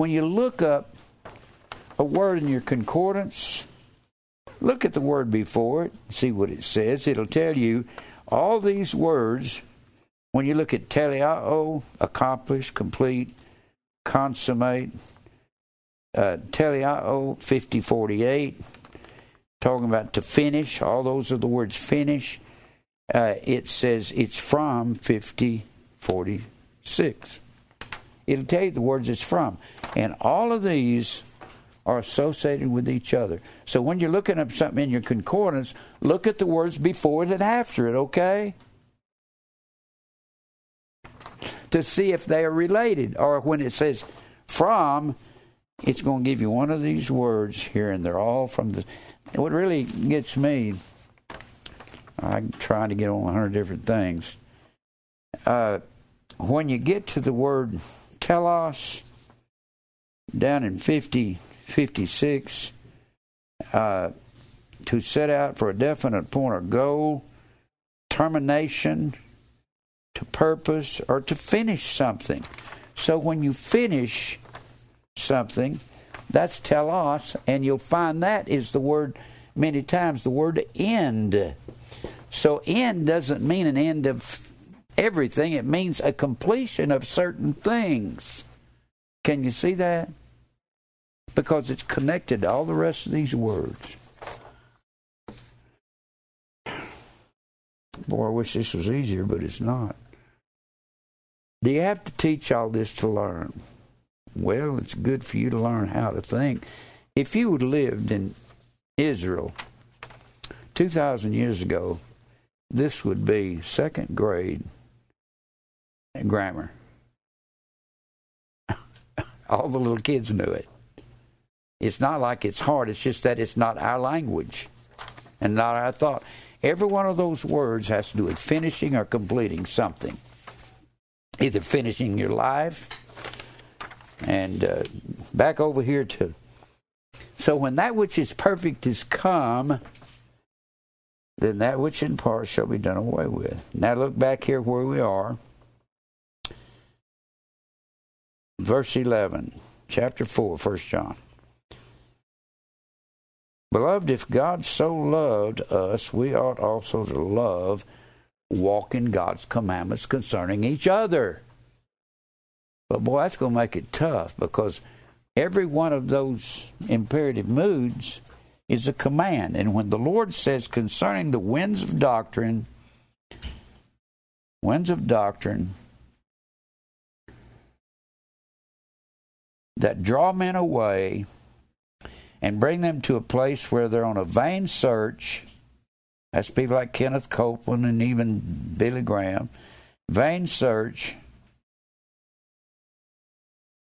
S1: when you look up a word in your concordance, look at the word before it, see what it says. It'll tell you all these words. When you look at teleao, accomplish, complete, consummate, uh, teleao, 5048, talking about to finish, all those are the words finish. Uh, it says it's from 5046. It'll tell you the words it's from. And all of these are associated with each other. So when you're looking up something in your concordance, look at the words before it and after it, okay? To see if they are related. Or when it says from, it's going to give you one of these words here, and they're all from the. What really gets me, I'm trying to get on a hundred different things. Uh, when you get to the word telos, down in 50, 56, uh, to set out for a definite point or goal, termination, to purpose, or to finish something. So when you finish something, that's telos, and you'll find that is the word many times, the word end. So end doesn't mean an end of everything, it means a completion of certain things. Can you see that? Because it's connected to all the rest of these words. Boy, I wish this was easier, but it's not. Do you have to teach all this to learn? Well, it's good for you to learn how to think. If you had lived in Israel 2,000 years ago, this would be second grade grammar. All the little kids knew it. It's not like it's hard, it's just that it's not our language and not our thought. Every one of those words has to do with finishing or completing something. Either finishing your life, and uh, back over here to. So when that which is perfect is come, then that which in part shall be done away with. Now look back here where we are. Verse 11, chapter 4, 1 John. Beloved, if God so loved us, we ought also to love, walk in God's commandments concerning each other. But boy, that's going to make it tough because every one of those imperative moods is a command. And when the Lord says concerning the winds of doctrine, winds of doctrine that draw men away and bring them to a place where they're on a vain search. That's people like Kenneth Copeland and even Billy Graham. Vain search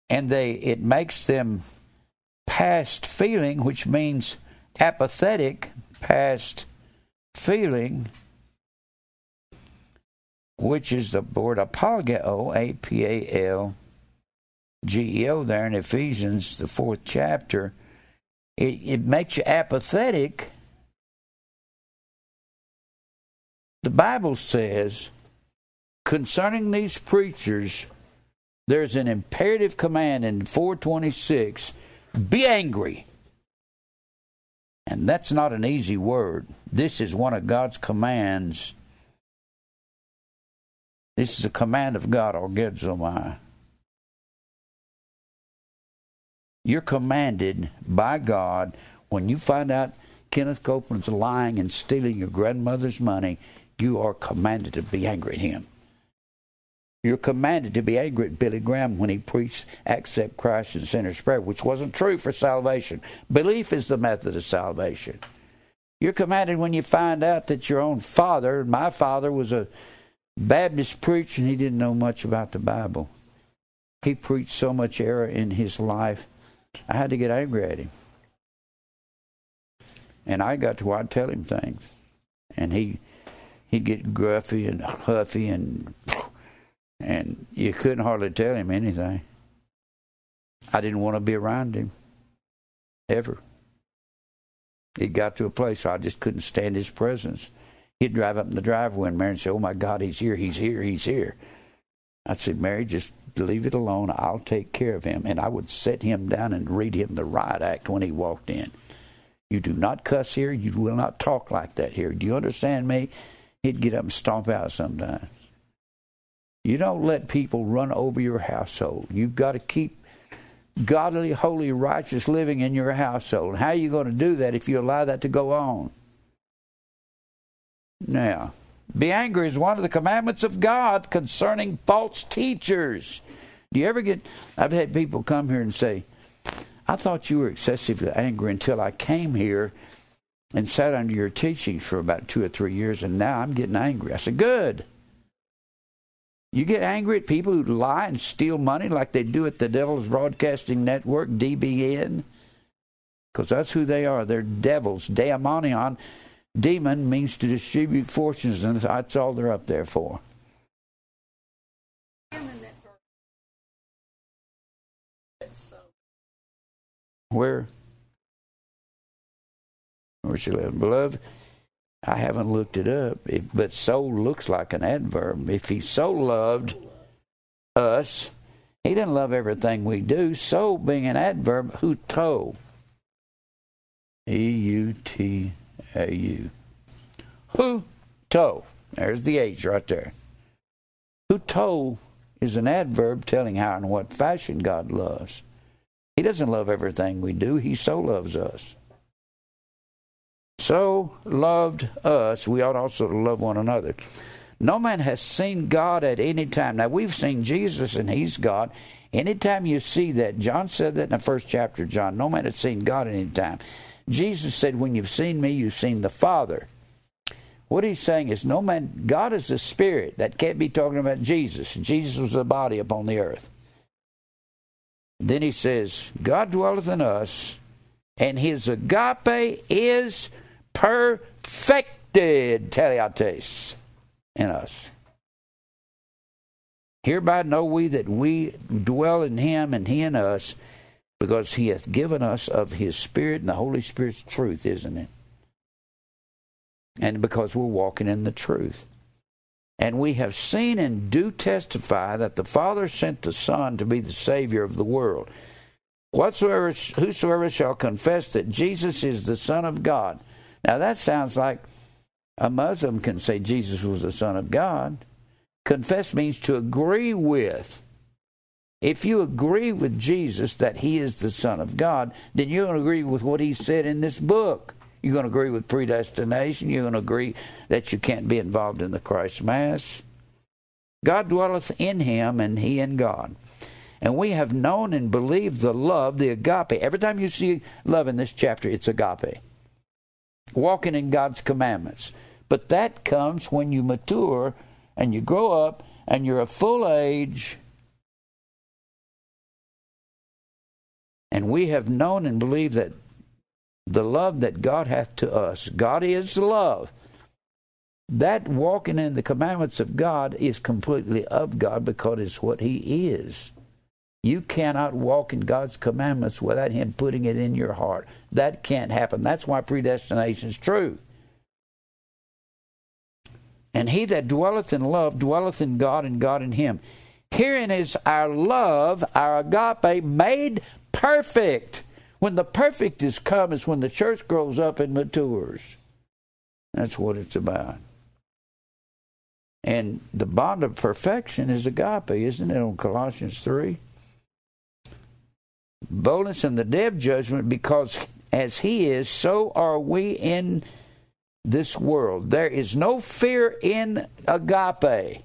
S1: and they it makes them past feeling, which means apathetic past feeling, which is the word apalgeo, A P A L G E O, there in Ephesians, the fourth chapter. It, it makes you apathetic. The Bible says concerning these preachers there's an imperative command in 426 be angry. And that's not an easy word. This is one of God's commands. This is a command of God, Orgedzomai. You're commanded by God when you find out Kenneth Copeland's lying and stealing your grandmother's money, you are commanded to be angry at him. You're commanded to be angry at Billy Graham when he preached accept Christ and sinner's prayer, which wasn't true for salvation. Belief is the method of salvation. You're commanded when you find out that your own father, my father was a Baptist preacher and he didn't know much about the Bible. He preached so much error in his life, I had to get angry at him. And I got to I'd tell him things. And he he'd get gruffy and huffy and and you couldn't hardly tell him anything. I didn't want to be around him ever. It got to a place where I just couldn't stand his presence. He'd drive up in the driveway and Mary and say, "Oh my God, he's here! He's here! He's here!" I said, Mary, just leave it alone. I'll take care of him. And I would set him down and read him the riot act when he walked in. You do not cuss here. You will not talk like that here. Do you understand me? He'd get up and stomp out sometimes. You don't let people run over your household. You've got to keep godly, holy, righteous living in your household. How are you going to do that if you allow that to go on? Now, be angry is one of the commandments of God concerning false teachers. Do you ever get? I've had people come here and say, I thought you were excessively angry until I came here and sat under your teachings for about two or three years, and now I'm getting angry. I said, Good. You get angry at people who lie and steal money like they do at the Devil's Broadcasting Network, DBN? Because that's who they are. They're devils. Daimonion, demon, means to distribute fortunes, and that's all they're up there for. Where? Where she live? Beloved, I haven't looked it up, if, but so looks like an adverb. If he so loved us, he didn't love everything we do. So being an adverb, huto. E U T A U. Huto. There's the H right there. Huto is an adverb telling how and what fashion God loves. He doesn't love everything we do, He so loves us. So loved us, we ought also to love one another. No man has seen God at any time. Now, we've seen Jesus and He's God. Anytime you see that, John said that in the first chapter, John, no man has seen God at any time. Jesus said, When you've seen me, you've seen the Father. What he's saying is, no man, God is a spirit. That can't be talking about Jesus. Jesus was a body upon the earth. Then he says, God dwelleth in us, and his agape is perfected, teleates, in us. Hereby know we that we dwell in him and he in us, because he hath given us of his Spirit, and the Holy Spirit's truth, isn't it? And because we're walking in the truth. And we have seen and do testify that the Father sent the Son to be the Savior of the world. Whatsoever, whosoever shall confess that Jesus is the Son of God. Now that sounds like a Muslim can say Jesus was the Son of God. Confess means to agree with. If you agree with Jesus that he is the Son of God, then you're going to agree with what he said in this book. You're going to agree with predestination. You're going to agree that you can't be involved in the Christ Mass. God dwelleth in him, and he in God. And we have known and believed the love, the agape. Every time you see love in this chapter, it's agape. Walking in God's commandments. But that comes when you mature and you grow up and you're a full age. And we have known and believed that the love that God hath to us. God is love. That walking in the commandments of God is completely of God because it's what He is. You cannot walk in God's commandments without Him putting it in your heart. That can't happen. That's why predestination is true. And he that dwelleth in love dwelleth in God and God in him. Herein is our love, our agape, made perfect. When the perfect is come is when the church grows up and matures. That's what it's about. And the bond of perfection is agape, isn't it, on Colossians 3? Boldness in the day of judgment, because as he is, so are we in this world. There is no fear in agape.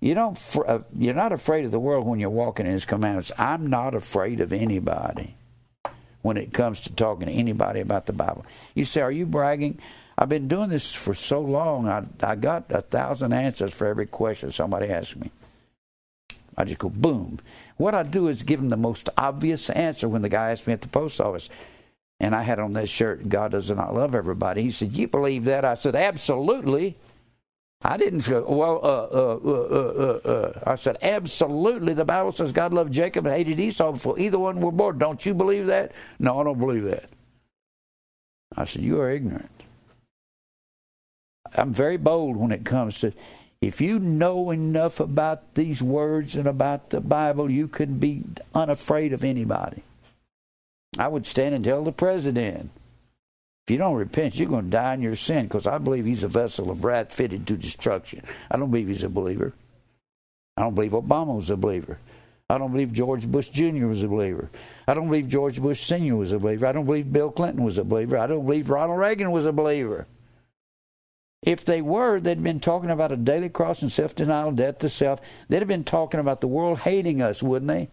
S1: You don't. Uh, you're not afraid of the world when you're walking in His commandments. I'm not afraid of anybody when it comes to talking to anybody about the Bible. You say, Are you bragging? I've been doing this for so long, I, I got a thousand answers for every question somebody asks me. I just go boom. What I do is give them the most obvious answer when the guy asked me at the post office. And I had on this shirt, God does not love everybody. He said, You believe that? I said, Absolutely. I didn't go, well, uh, uh, uh, I said, absolutely. The Bible says God loved Jacob and hated Esau before either one were born. Don't you believe that? No, I don't believe that. I said, You are ignorant. I'm very bold when it comes to If you know enough about these words and about the Bible, you can be unafraid of anybody. I would stand and tell the president, if you don't repent, you're going to die in your sin because I believe he's a vessel of wrath fitted to destruction. I don't believe he's a believer. I don't believe Obama was a believer. I don't believe George Bush Jr. was a believer. I don't believe George Bush Sr. was a believer. I don't believe Bill Clinton was a believer. I don't believe Ronald Reagan was a believer. If they were, they'd been talking about a daily cross and self denial, death to self. They'd have been talking about the world hating us, wouldn't they?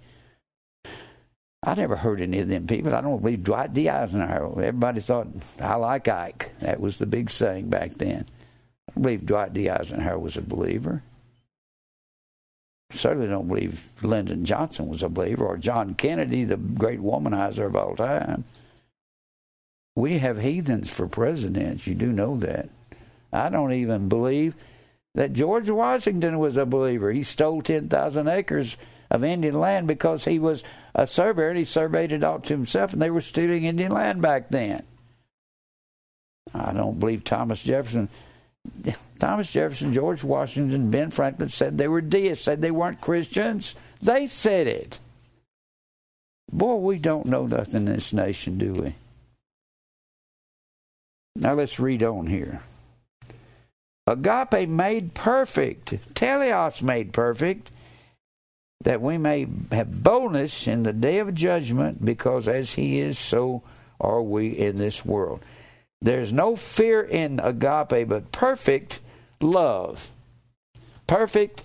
S1: I never heard any of them people. I don't believe Dwight D. Eisenhower. Everybody thought, I like Ike. That was the big saying back then. I don't believe Dwight D. Eisenhower was a believer. Certainly don't believe Lyndon Johnson was a believer or John Kennedy, the great womanizer of all time. We have heathens for presidents. You do know that. I don't even believe that George Washington was a believer. He stole 10,000 acres of Indian land because he was a surveyor and he surveyed it all to himself, and they were stealing Indian land back then. I don't believe Thomas Jefferson. Thomas Jefferson, George Washington, Ben Franklin said they were deists, said they weren't Christians. They said it. Boy, we don't know nothing in this nation, do we? Now let's read on here. Agape made perfect, teleos made perfect, that we may have boldness in the day of judgment, because as he is, so are we in this world. There's no fear in agape, but perfect love. Perfect,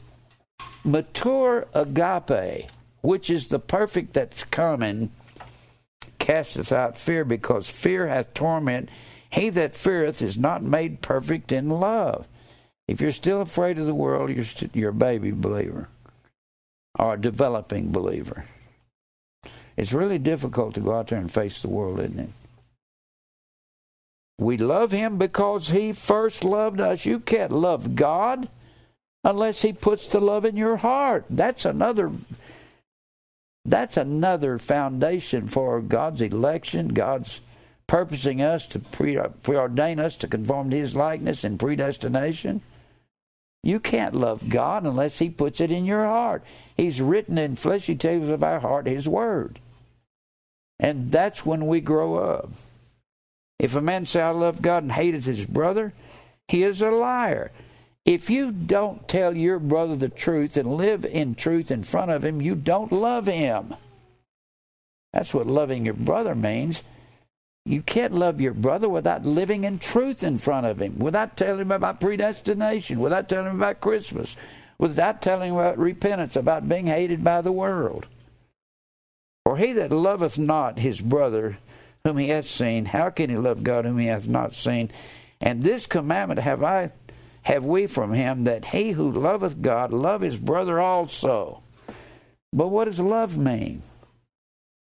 S1: mature agape, which is the perfect that's coming, casteth out fear, because fear hath torment. He that feareth is not made perfect in love. If you're still afraid of the world, you're, st- you're a baby believer or a developing believer. It's really difficult to go out there and face the world, isn't it? We love Him because He first loved us. You can't love God unless He puts the love in your heart. That's another. That's another foundation for God's election, God's purposing us to pre- preordain us to conform to His likeness and predestination. You can't love God unless He puts it in your heart. He's written in fleshy tables of our heart His Word. And that's when we grow up. If a man say, I love God and hated his brother, he is a liar. If you don't tell your brother the truth and live in truth in front of him, you don't love him. That's what loving your brother means. You can't love your brother without living in truth in front of him, without telling him about predestination, without telling him about Christmas, without telling him about repentance, about being hated by the world. For he that loveth not his brother whom he hath seen, how can he love God whom he hath not seen? And this commandment have I have we from him that he who loveth God love his brother also. But what does love mean?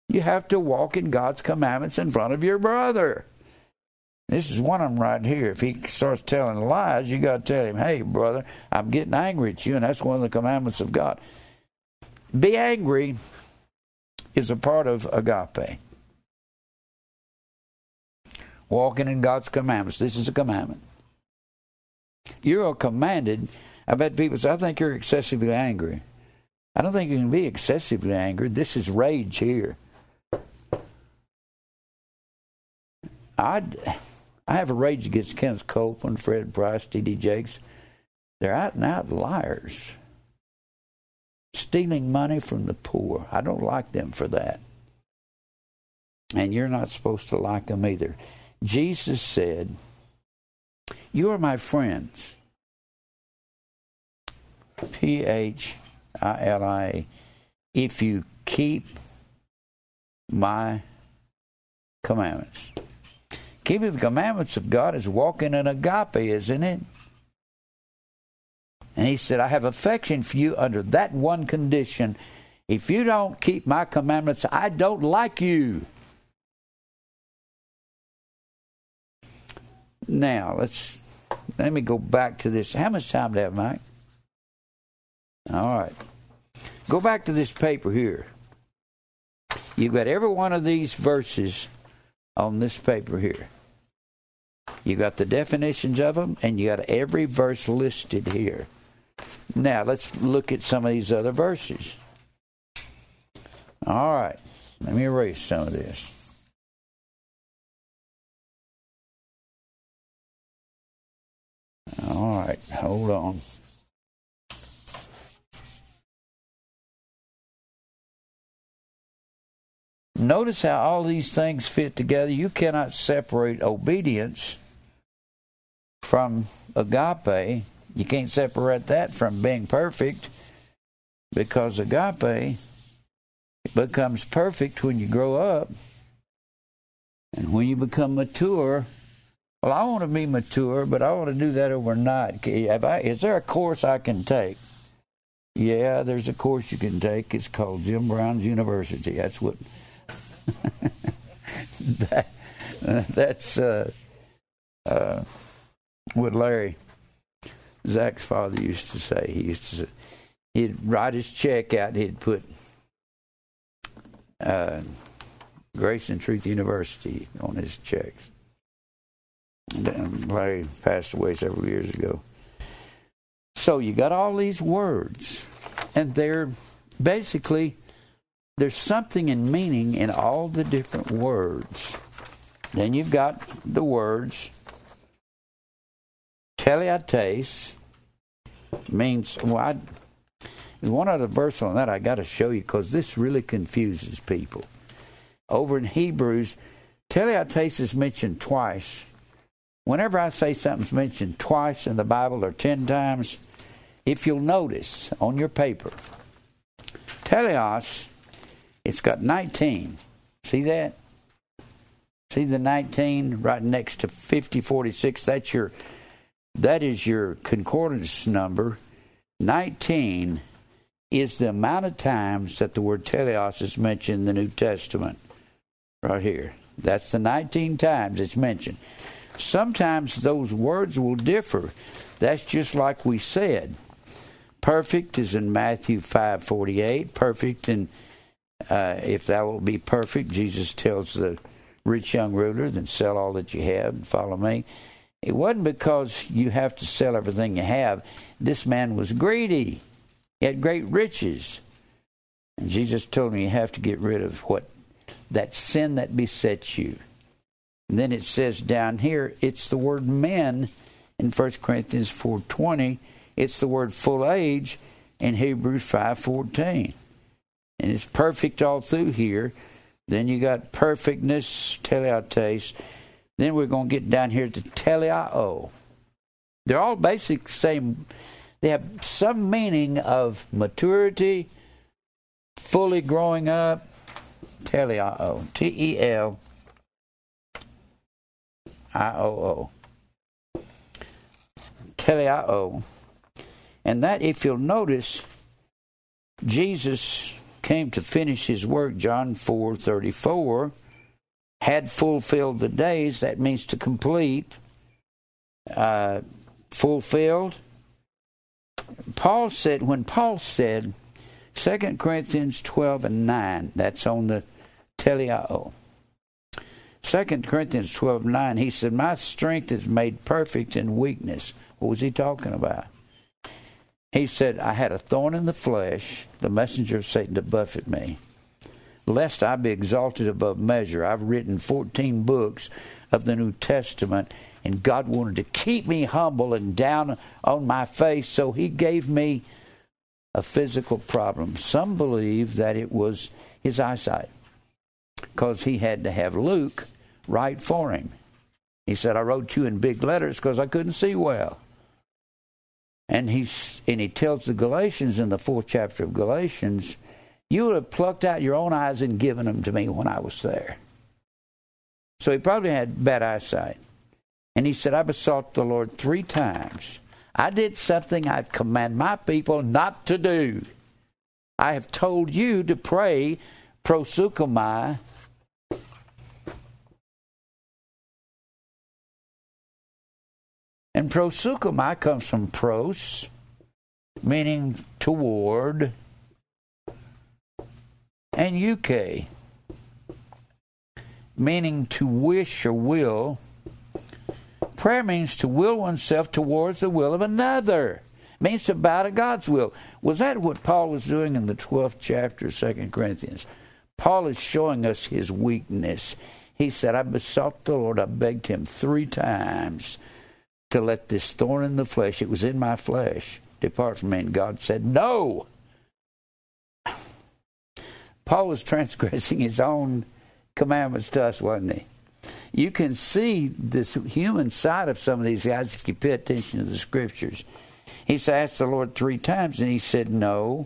S1: You have to walk in God's commandments in front of your brother. This is one of them right here. If he starts telling lies, you got to tell him, hey, brother, I'm getting angry at you, and that's one of the commandments of God. Be angry is a part of agape. Walking in God's commandments. This is a commandment. You're commanded. I bet people say, I think you're excessively angry. I don't think you can be excessively angry. This is rage here. I I have a rage against Kenneth Copeland, Fred Price, T.D. Jakes. They're out and out liars, stealing money from the poor. I don't like them for that. And you're not supposed to like them either. Jesus said, You are my friends. P H I L I A. If you keep my commandments. Keeping the commandments of God is walking in agape, isn't it? And he said, I have affection for you under that one condition. If you don't keep my commandments, I don't like you. Now, let's let me go back to this. How much time do I have, Mike? All right. Go back to this paper here. You've got every one of these verses on this paper here. You got the definitions of them, and you got every verse listed here. Now, let's look at some of these other verses. All right, let me erase some of this. All right, hold on. Notice how all these things fit together. You cannot separate obedience from agape. You can't separate that from being perfect because agape becomes perfect when you grow up. And when you become mature, well, I want to be mature, but I want to do that overnight. I, is there a course I can take? Yeah, there's a course you can take. It's called Jim Brown's University. That's what. that, that's uh, uh, what Larry Zach's father used to say. He used to say, he'd write his check out. He'd put uh, Grace and Truth University on his checks. And Larry passed away several years ago. So you got all these words, and they're basically there's something in meaning in all the different words. Then you've got the words teleates means well one other verse on that I got to show you because this really confuses people. Over in Hebrews, teleates is mentioned twice. Whenever I say something's mentioned twice in the Bible or ten times, if you'll notice on your paper, teleos, it's got 19. See that? See the 19 right next to 5046? That's your that is your concordance number. 19 is the amount of times that the word teleos is mentioned in the New Testament. Right here. That's the 19 times it's mentioned. Sometimes those words will differ. That's just like we said. Perfect is in Matthew 5:48. Perfect and uh, if thou wilt be perfect, Jesus tells the rich young ruler, then sell all that you have and follow me. It wasn't because you have to sell everything you have. This man was greedy. He had great riches. And Jesus told him you have to get rid of what that sin that besets you. And then it says down here, it's the word men in 1 Corinthians 4.20. It's the word full age in Hebrews 5.14. And it's perfect all through here. Then you got perfectness, teleates. Then we're going to get down here to teleao. They're all basic same. They have some meaning of maturity, fully growing up. Teleao. T E L I O O. Teleao. And that, if you'll notice, Jesus came to finish his work, John 4 34, had fulfilled the days. That means to complete, uh, fulfilled. Paul said, when Paul said, 2 Corinthians 12 and 9, that's on the teleao. 2 Corinthians 12 9, he said, My strength is made perfect in weakness. What was he talking about? He said, I had a thorn in the flesh, the messenger of Satan to buffet me, lest I be exalted above measure. I've written 14 books of the New Testament, and God wanted to keep me humble and down on my face, so He gave me a physical problem. Some believe that it was his eyesight, because he had to have Luke write for him. He said, I wrote you in big letters because I couldn't see well. And he's and he tells the Galatians in the fourth chapter of Galatians, you would have plucked out your own eyes and given them to me when I was there. So he probably had bad eyesight. And he said, I besought the Lord three times. I did something I command my people not to do. I have told you to pray proseuchomai And proseuchomai comes from pros, meaning toward, and euche, meaning to wish or will. Prayer means to will oneself towards the will of another. means to bow to God's will. Was that what Paul was doing in the 12th chapter of 2 Corinthians? Paul is showing us his weakness. He said, I besought the Lord, I begged him three times to let this thorn in the flesh, it was in my flesh, depart from me. And God said, No. Paul was transgressing his own commandments to us, wasn't he? You can see this human side of some of these guys if you pay attention to the scriptures. He's asked the Lord three times, and he said, No,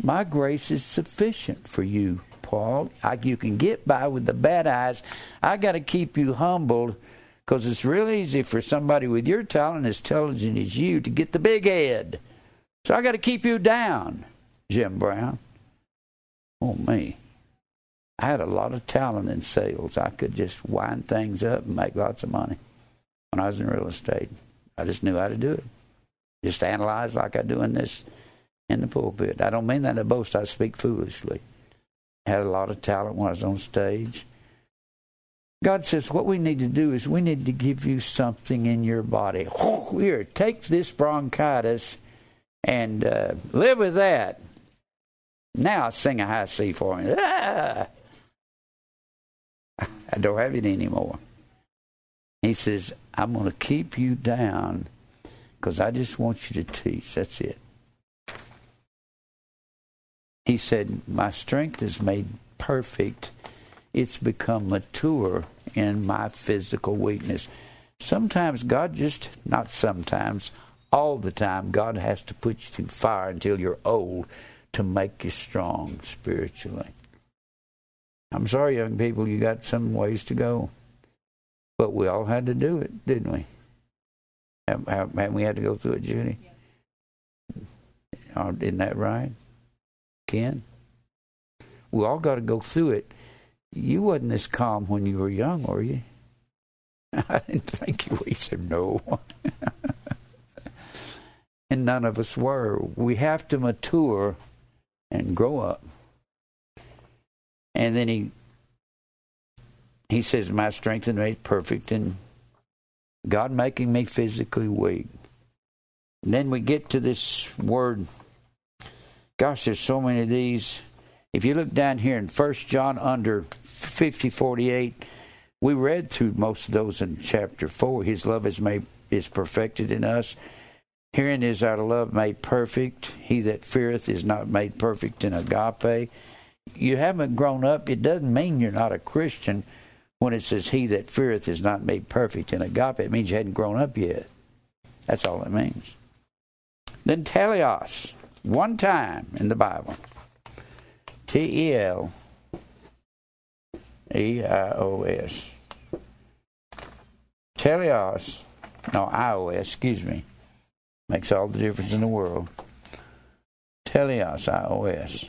S1: my grace is sufficient for you, Paul. I, you can get by with the bad eyes. I got to keep you humbled because it's real easy for somebody with your talent, as intelligent as you, to get the big head. So I got to keep you down, Jim Brown. Oh, me. I had a lot of talent in sales. I could just wind things up and make lots of money when I was in real estate. I just knew how to do it. Just analyze like I do in this in the pulpit. I don't mean that to boast. I speak foolishly. I had a lot of talent when I was on stage. God says what we need to do is we need to give you something in your body. Here, take this bronchitis and uh, live with that. Now sing a high C for me. Ah! I don't have it anymore. He says, I'm going to keep you down because I just want you to teach. That's it. He said, My strength is made perfect. It's become mature in my physical weakness. Sometimes God just, not sometimes, all the time, God has to put you through fire until you're old to make you strong spiritually. I'm sorry, young people, you got some ways to go. But we all had to do it, didn't we? Haven't we had to go through it, Judy? Yeah. Isn't that right? Ken? We all got to go through it. You wasn't as calm when you were young, were you? I didn't think you were. He said, no. and none of us were. We have to mature and grow up. And then he he says, My strength is made perfect and God making me physically weak. And then we get to this word. Gosh, there's so many of these. If you look down here in First John under 50, 48, we read through most of those in chapter 4. His love is made is perfected in us. Herein is our love made perfect. He that feareth is not made perfect in agape you haven't grown up, it doesn't mean you're not a Christian when it says, He that feareth is not made perfect in agape. It means you hadn't grown up yet. That's all it means. Then teleos, one time in the Bible. T E L E I O S. Teleos, no, I O S, excuse me. Makes all the difference in the world. Teleos, I O S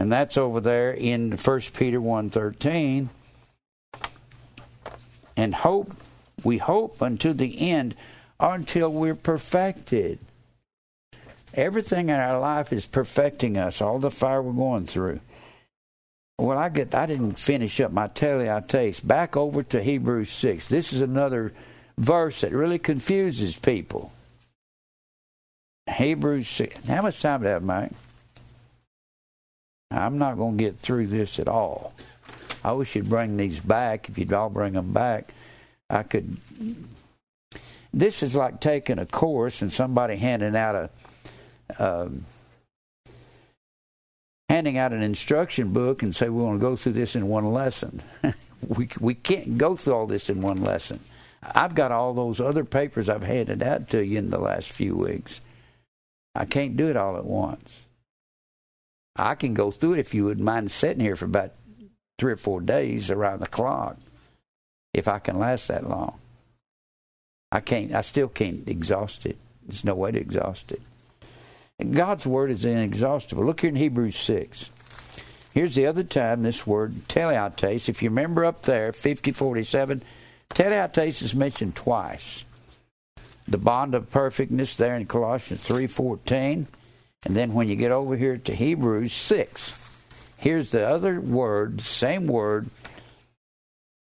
S1: and that's over there in 1 Peter 1:13 and hope we hope unto the end until we're perfected everything in our life is perfecting us all the fire we're going through well i get i didn't finish up my tele I taste. back over to hebrews 6 this is another verse that really confuses people hebrews 6 how much time do I have mike I'm not going to get through this at all. I wish you'd bring these back. If you'd all bring them back, I could. This is like taking a course and somebody handing out a. Um, handing out an instruction book and say we want to go through this in one lesson. we we can't go through all this in one lesson. I've got all those other papers I've handed out to you in the last few weeks. I can't do it all at once. I can go through it if you would mind sitting here for about three or four days around the clock, if I can last that long. I can't. I still can't exhaust it. There's no way to exhaust it. God's word is inexhaustible. Look here in Hebrews six. Here's the other time this word teleates. If you remember up there, fifty forty seven, teleates is mentioned twice. The bond of perfectness there in Colossians three fourteen and then when you get over here to Hebrews 6, here's the other word, same word,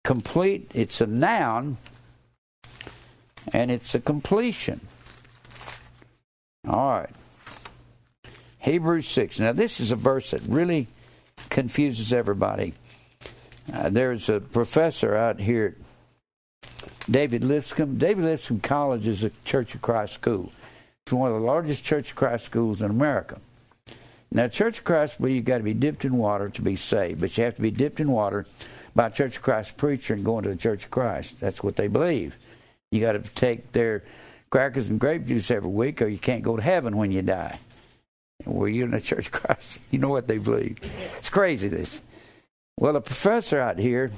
S1: complete. It's a noun and it's a completion. All right. Hebrews 6. Now, this is a verse that really confuses everybody. Uh, there's a professor out here, David Lipscomb. David Lipscomb College is a Church of Christ school. It's one of the largest Church of Christ schools in America. Now, Church of Christ, well, you've got to be dipped in water to be saved, but you have to be dipped in water by a Church of Christ preacher and going to the Church of Christ. That's what they believe. You got to take their crackers and grape juice every week, or you can't go to heaven when you die. Were you in the Church of Christ? You know what they believe. It's crazy, this. Well, a professor out here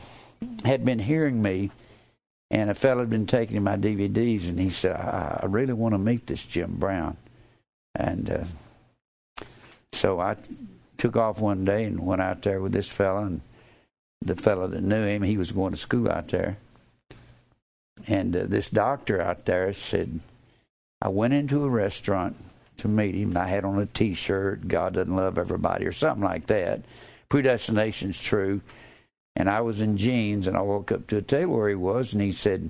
S1: had been hearing me, and a fellow had been taking my DVDs, and he said, I, really want to meet this Jim Brown. And uh, so I took off one day and went out there with this fellow, and the fellow that knew him, he was going to school out there. And uh, this doctor out there said, I went into a restaurant to meet him. And I had on a T-shirt, "God doesn't love everybody" or something like that. Predestination's true. And I was in jeans, and I woke up to a table where he was, and he said,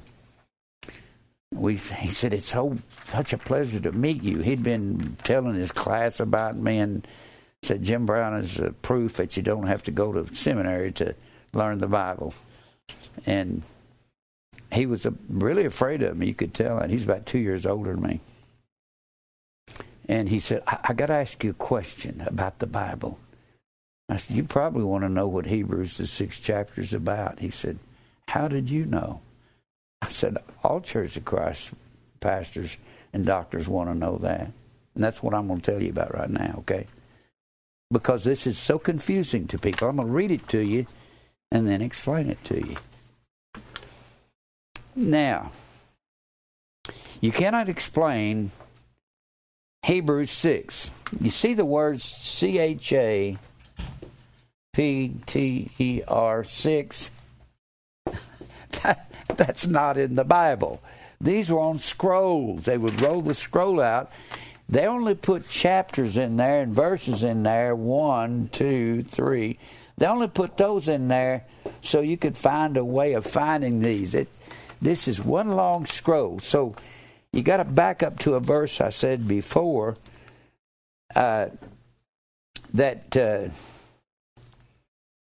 S1: "We." He said, "It's so such a pleasure to meet you." He'd been telling his class about me, and said Jim Brown is proof that you don't have to go to seminary to learn the Bible. And he was really afraid of me. You could tell, and he's about two years older than me. And he said, I, I got to ask you a question about the Bible. I said, You probably want to know what Hebrews, the sixth chapter, is about. He said, How did you know? I said, All Church of Christ pastors and doctors want to know that. And that's what I'm going to tell you about right now, okay? Because this is so confusing to people. I'm going to read it to you and then explain it to you. Now, you cannot explain Hebrews 6. You see the words C H A P T E R 6? That, that's not in the Bible. These were on scrolls. They would roll the scroll out. They only put chapters in there and verses in there one, two, three. They only put those in there so you could find a way of finding these. It, this is one long scroll. So you got to back up to a verse I said before uh, that uh,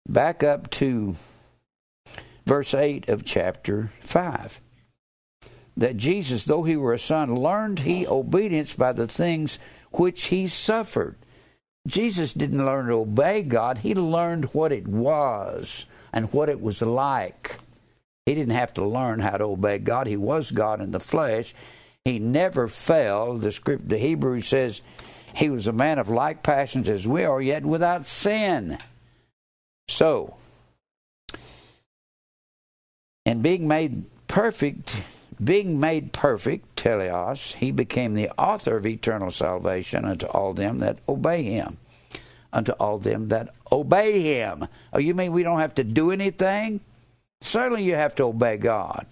S1: back up to verse 8 of chapter 5 that Jesus, though he were a son, learned he obedience by the things which he suffered. Jesus didn't learn to obey God, he learned what it was and what it was like. He didn't have to learn how to obey God. He was God in the flesh. He never fell. The script, the Hebrew says, he was a man of like passions as we are, yet without sin. So, and being made perfect, being made perfect, teleos, he became the author of eternal salvation unto all them that obey him. Unto all them that obey him. Oh, you mean we don't have to do anything? Certainly you have to obey God.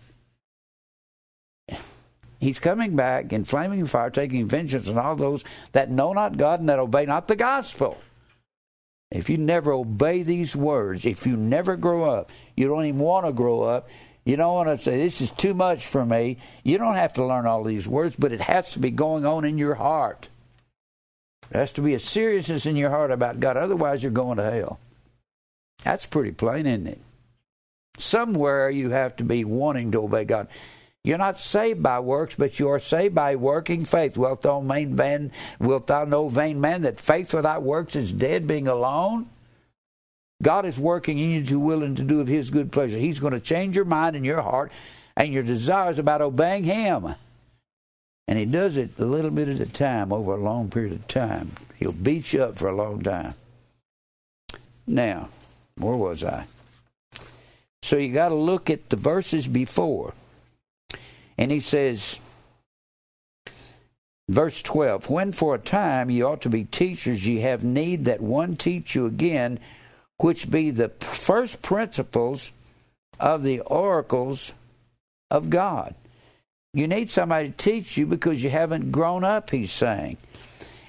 S1: He's coming back in flaming fire, taking vengeance on all those that know not God and that obey not the gospel. If you never obey these words, if you never grow up, you don't even want to grow up, you don't want to say, This is too much for me. You don't have to learn all these words, but it has to be going on in your heart. There has to be a seriousness in your heart about God, otherwise, you're going to hell. That's pretty plain, isn't it? Somewhere you have to be wanting to obey God. You're not saved by works, but you are saved by working faith. Wilt thou, main man, wilt thou know, vain man, that faith without works is dead, being alone? God is working in you to will and to do of His good pleasure. He's going to change your mind and your heart and your desires about obeying Him. And He does it a little bit at a time over a long period of time. He'll beat you up for a long time. Now, where was I? So you got to look at the verses before. And he says, verse 12 When for a time ye ought to be teachers, ye have need that one teach you again, which be the first principles of the oracles of God. You need somebody to teach you because you haven't grown up, he's saying,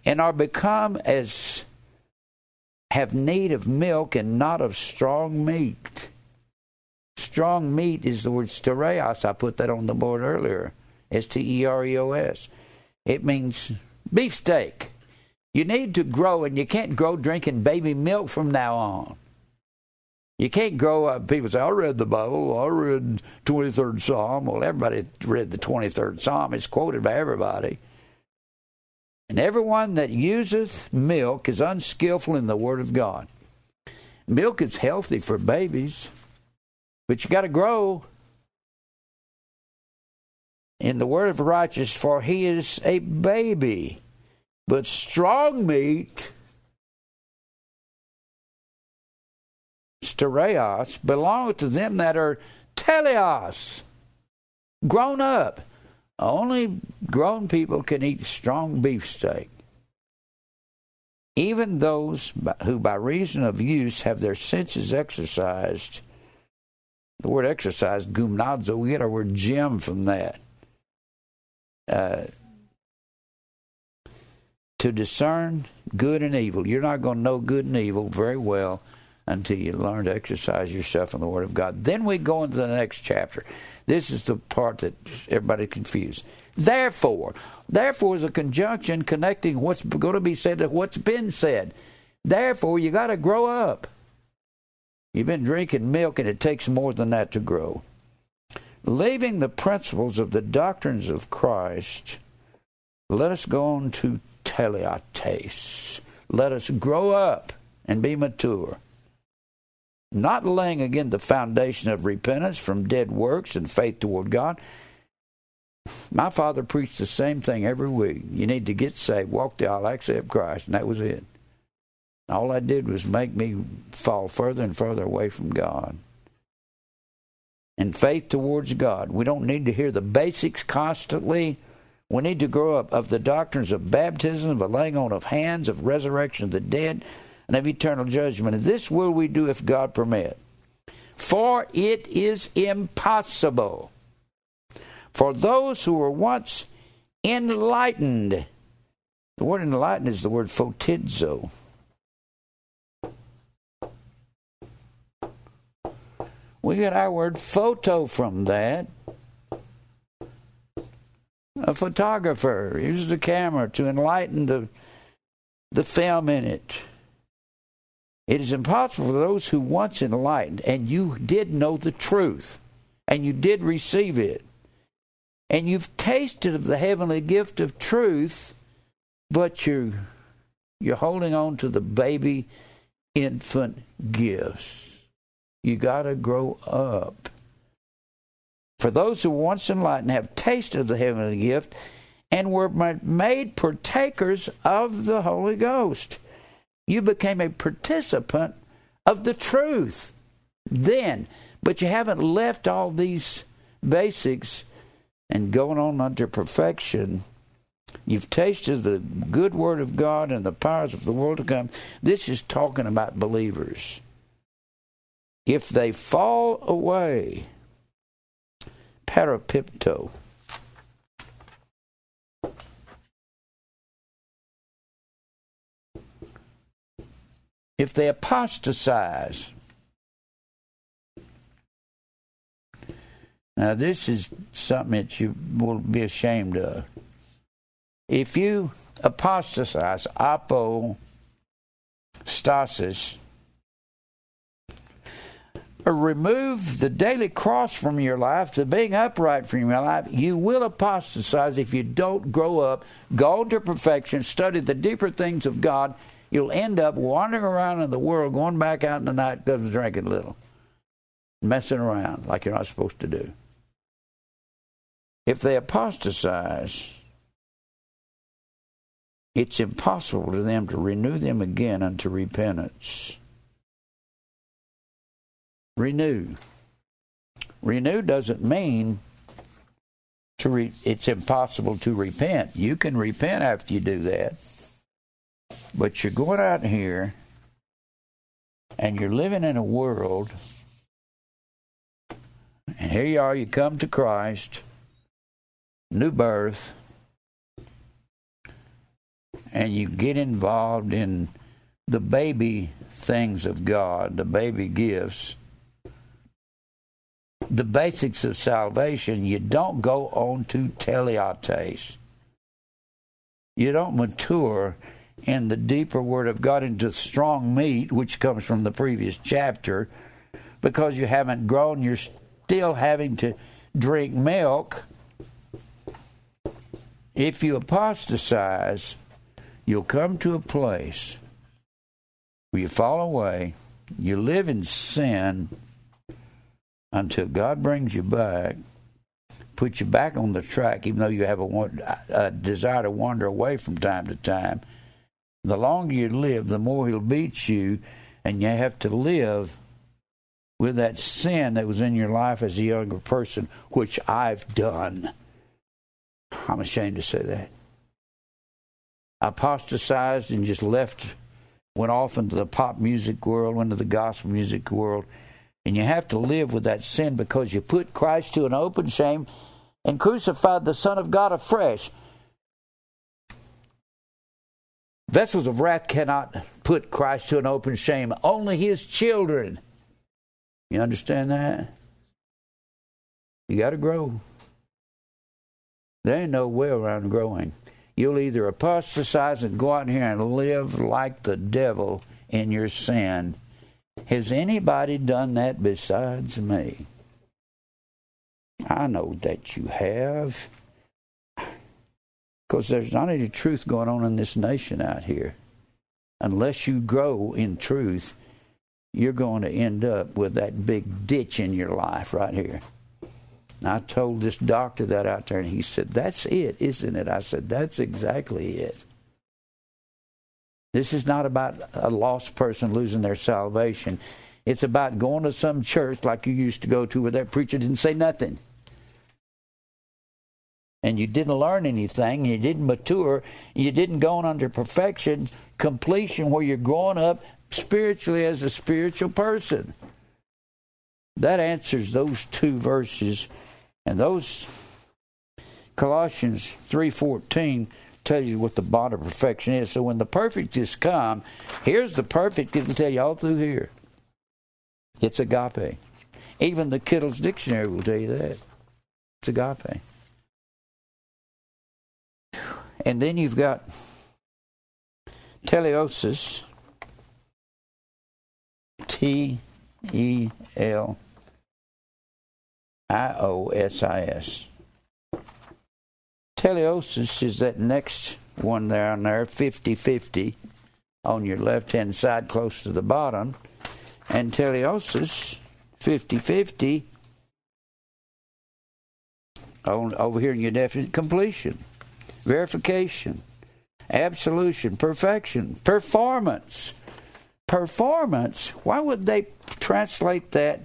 S1: and are become as have need of milk and not of strong meat. Strong meat is the word stereos. I put that on the board earlier. S T E R E O S. It means beefsteak. You need to grow, and you can't grow drinking baby milk from now on. You can't grow up. People say, I read the Bible, I read 23rd Psalm. Well, everybody read the 23rd Psalm. It's quoted by everybody. And everyone that useth milk is unskillful in the Word of God. Milk is healthy for babies, but you got to grow in the word of righteous, for he is a baby. But strong meat, stereos, belongeth to them that are teleos, grown up. Only grown people can eat strong beefsteak even those who by reason of use have their senses exercised. The word exercise, gymnazo, we get our word gym from that. Uh, to discern good and evil. You're not going to know good and evil very well until you learn to exercise yourself in the Word of God. Then we go into the next chapter. This is the part that everybody confused. Therefore, therefore is a conjunction connecting what's going to be said to what's been said. Therefore, you got to grow up. You've been drinking milk, and it takes more than that to grow. Leaving the principles of the doctrines of Christ, let us go on to teleates. Let us grow up and be mature. Not laying again the foundation of repentance from dead works and faith toward God, my father preached the same thing every week. You need to get saved, walk the aisle, accept Christ, and that was it. All I did was make me fall further and further away from God. And faith towards God. We don't need to hear the basics constantly. We need to grow up of the doctrines of baptism, of laying on of hands, of resurrection of the dead, and of eternal judgment. And this will we do if God permit. For it is impossible for those who were once enlightened. The word enlightened is the word photizo. We get our word photo from that. A photographer uses a camera to enlighten the, the film in it. It is impossible for those who once enlightened, and you did know the truth, and you did receive it, and you've tasted of the heavenly gift of truth, but you're you're holding on to the baby infant gifts. You got to grow up. For those who once enlightened have tasted of the heavenly gift and were made partakers of the Holy Ghost. You became a participant of the truth then, but you haven't left all these basics and going on unto perfection. You've tasted the good word of God and the powers of the world to come. This is talking about believers. If they fall away, parapipto. If they apostatize, Now, this is something that you will be ashamed of. If you apostatize, apostasis, remove the daily cross from your life, the being upright from your life, you will apostatize if you don't grow up, go to perfection, study the deeper things of God. You'll end up wandering around in the world, going back out in the night drinking a little, messing around like you're not supposed to do. If they apostatize, it's impossible to them to renew them again unto repentance. Renew. Renew doesn't mean to re- it's impossible to repent. You can repent after you do that. But you're going out here and you're living in a world and here you are, you come to Christ new birth and you get involved in the baby things of God, the baby gifts, the basics of salvation, you don't go on to teleates. You don't mature in the deeper Word of God into strong meat, which comes from the previous chapter, because you haven't grown. You're still having to drink milk. If you apostatize, you'll come to a place where you fall away, you live in sin until God brings you back, puts you back on the track, even though you have a, a desire to wander away from time to time. The longer you live, the more He'll beat you, and you have to live with that sin that was in your life as a younger person, which I've done. I'm ashamed to say that. I apostatized and just left, went off into the pop music world, went into the gospel music world. And you have to live with that sin because you put Christ to an open shame and crucified the Son of God afresh. Vessels of wrath cannot put Christ to an open shame, only his children. You understand that? You got to grow. There ain't no way around growing. You'll either apostatize and go out here and live like the devil in your sin. Has anybody done that besides me? I know that you have. Because there's not any truth going on in this nation out here. Unless you grow in truth, you're going to end up with that big ditch in your life right here. And I told this doctor that out there, and he said, That's it, isn't it? I said, That's exactly it. This is not about a lost person losing their salvation. It's about going to some church like you used to go to where that preacher didn't say nothing. And you didn't learn anything, and you didn't mature, and you didn't go on under perfection, completion, where you're growing up spiritually as a spiritual person. That answers those two verses. And those Colossians 3:14 tells you what the bond of perfection is. So when the perfect is come, here's the perfect it'll tell you all through here. It's agape. Even the Kittel's dictionary will tell you that. It's agape. And then you've got teleosis, T E L I O S I S. Teleosis is that next one there on there, 50 50 on your left hand side close to the bottom. And teleosis, 50 50 over here in your definite completion, verification, absolution, perfection, performance performance, why would they translate that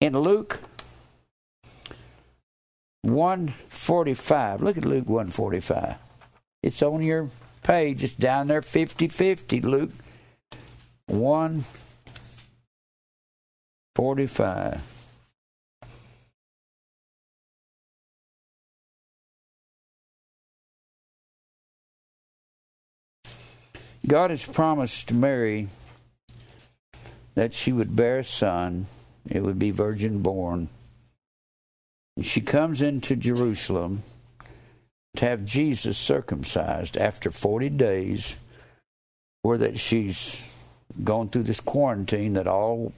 S1: in Luke 145? Look at Luke 145. It's on your page, it's down there 50 50. Luke 145. God has promised Mary that she would bear a son, it would be virgin born. She comes into Jerusalem to have Jesus circumcised after 40 days, where that she's gone through this quarantine that all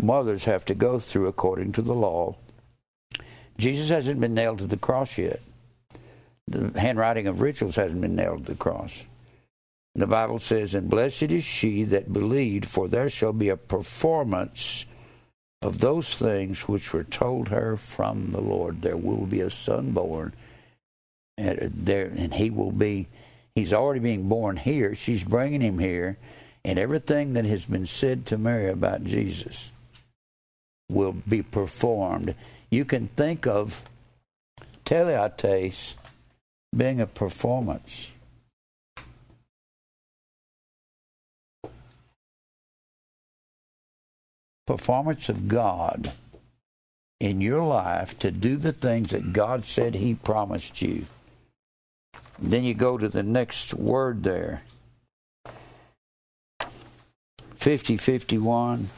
S1: mothers have to go through according to the law. Jesus hasn't been nailed to the cross yet. The handwriting of rituals hasn't been nailed to the cross. The Bible says, And blessed is she that believed, for there shall be a performance of those things which were told her from the Lord. There will be a son born, and, there, and he will be, he's already being born here. She's bringing him here, and everything that has been said to Mary about Jesus will be performed. You can think of teleates being a performance. Performance of God in your life to do the things that God said He promised you. Then you go to the next word there 50 51.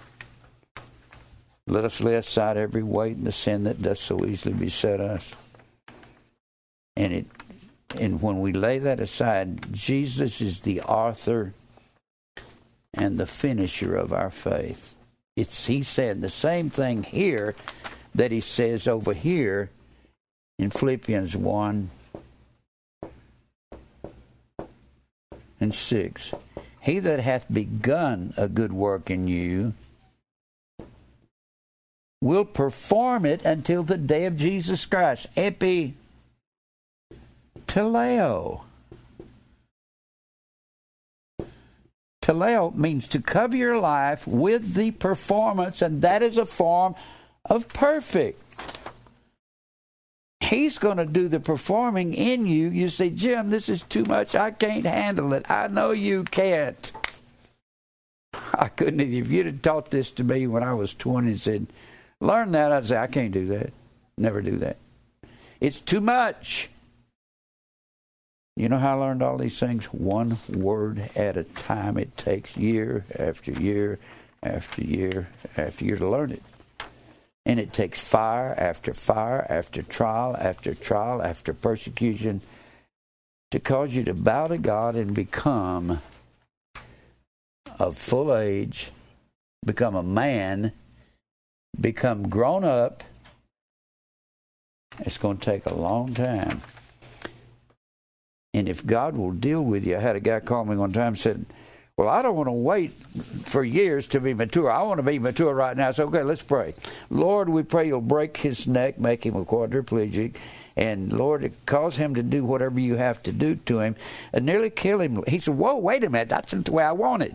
S1: Let us lay aside every weight and the sin that does so easily beset us. And it and when we lay that aside, Jesus is the author and the finisher of our faith. It's he said the same thing here that he says over here in Philippians 1 and 6. He that hath begun a good work in you will perform it until the day of Jesus Christ. Epi teleo. Teleo means to cover your life with the performance, and that is a form of perfect. He's going to do the performing in you. You say, Jim, this is too much. I can't handle it. I know you can't. I couldn't. either. If you'd have taught this to me when I was 20 and said, learn that, I'd say, I can't do that. Never do that. It's too much. You know how I learned all these things? One word at a time. It takes year after year after year after year to learn it. And it takes fire after fire after trial after trial after persecution to cause you to bow to God and become of full age, become a man, become grown up. It's going to take a long time. And if God will deal with you, I had a guy call me one time and said, well, I don't want to wait for years to be mature. I want to be mature right now. So, okay, let's pray. Lord, we pray you'll break his neck, make him a quadriplegic, and Lord, cause him to do whatever you have to do to him, and nearly kill him. He said, Whoa, wait a minute. That's not the way I want it.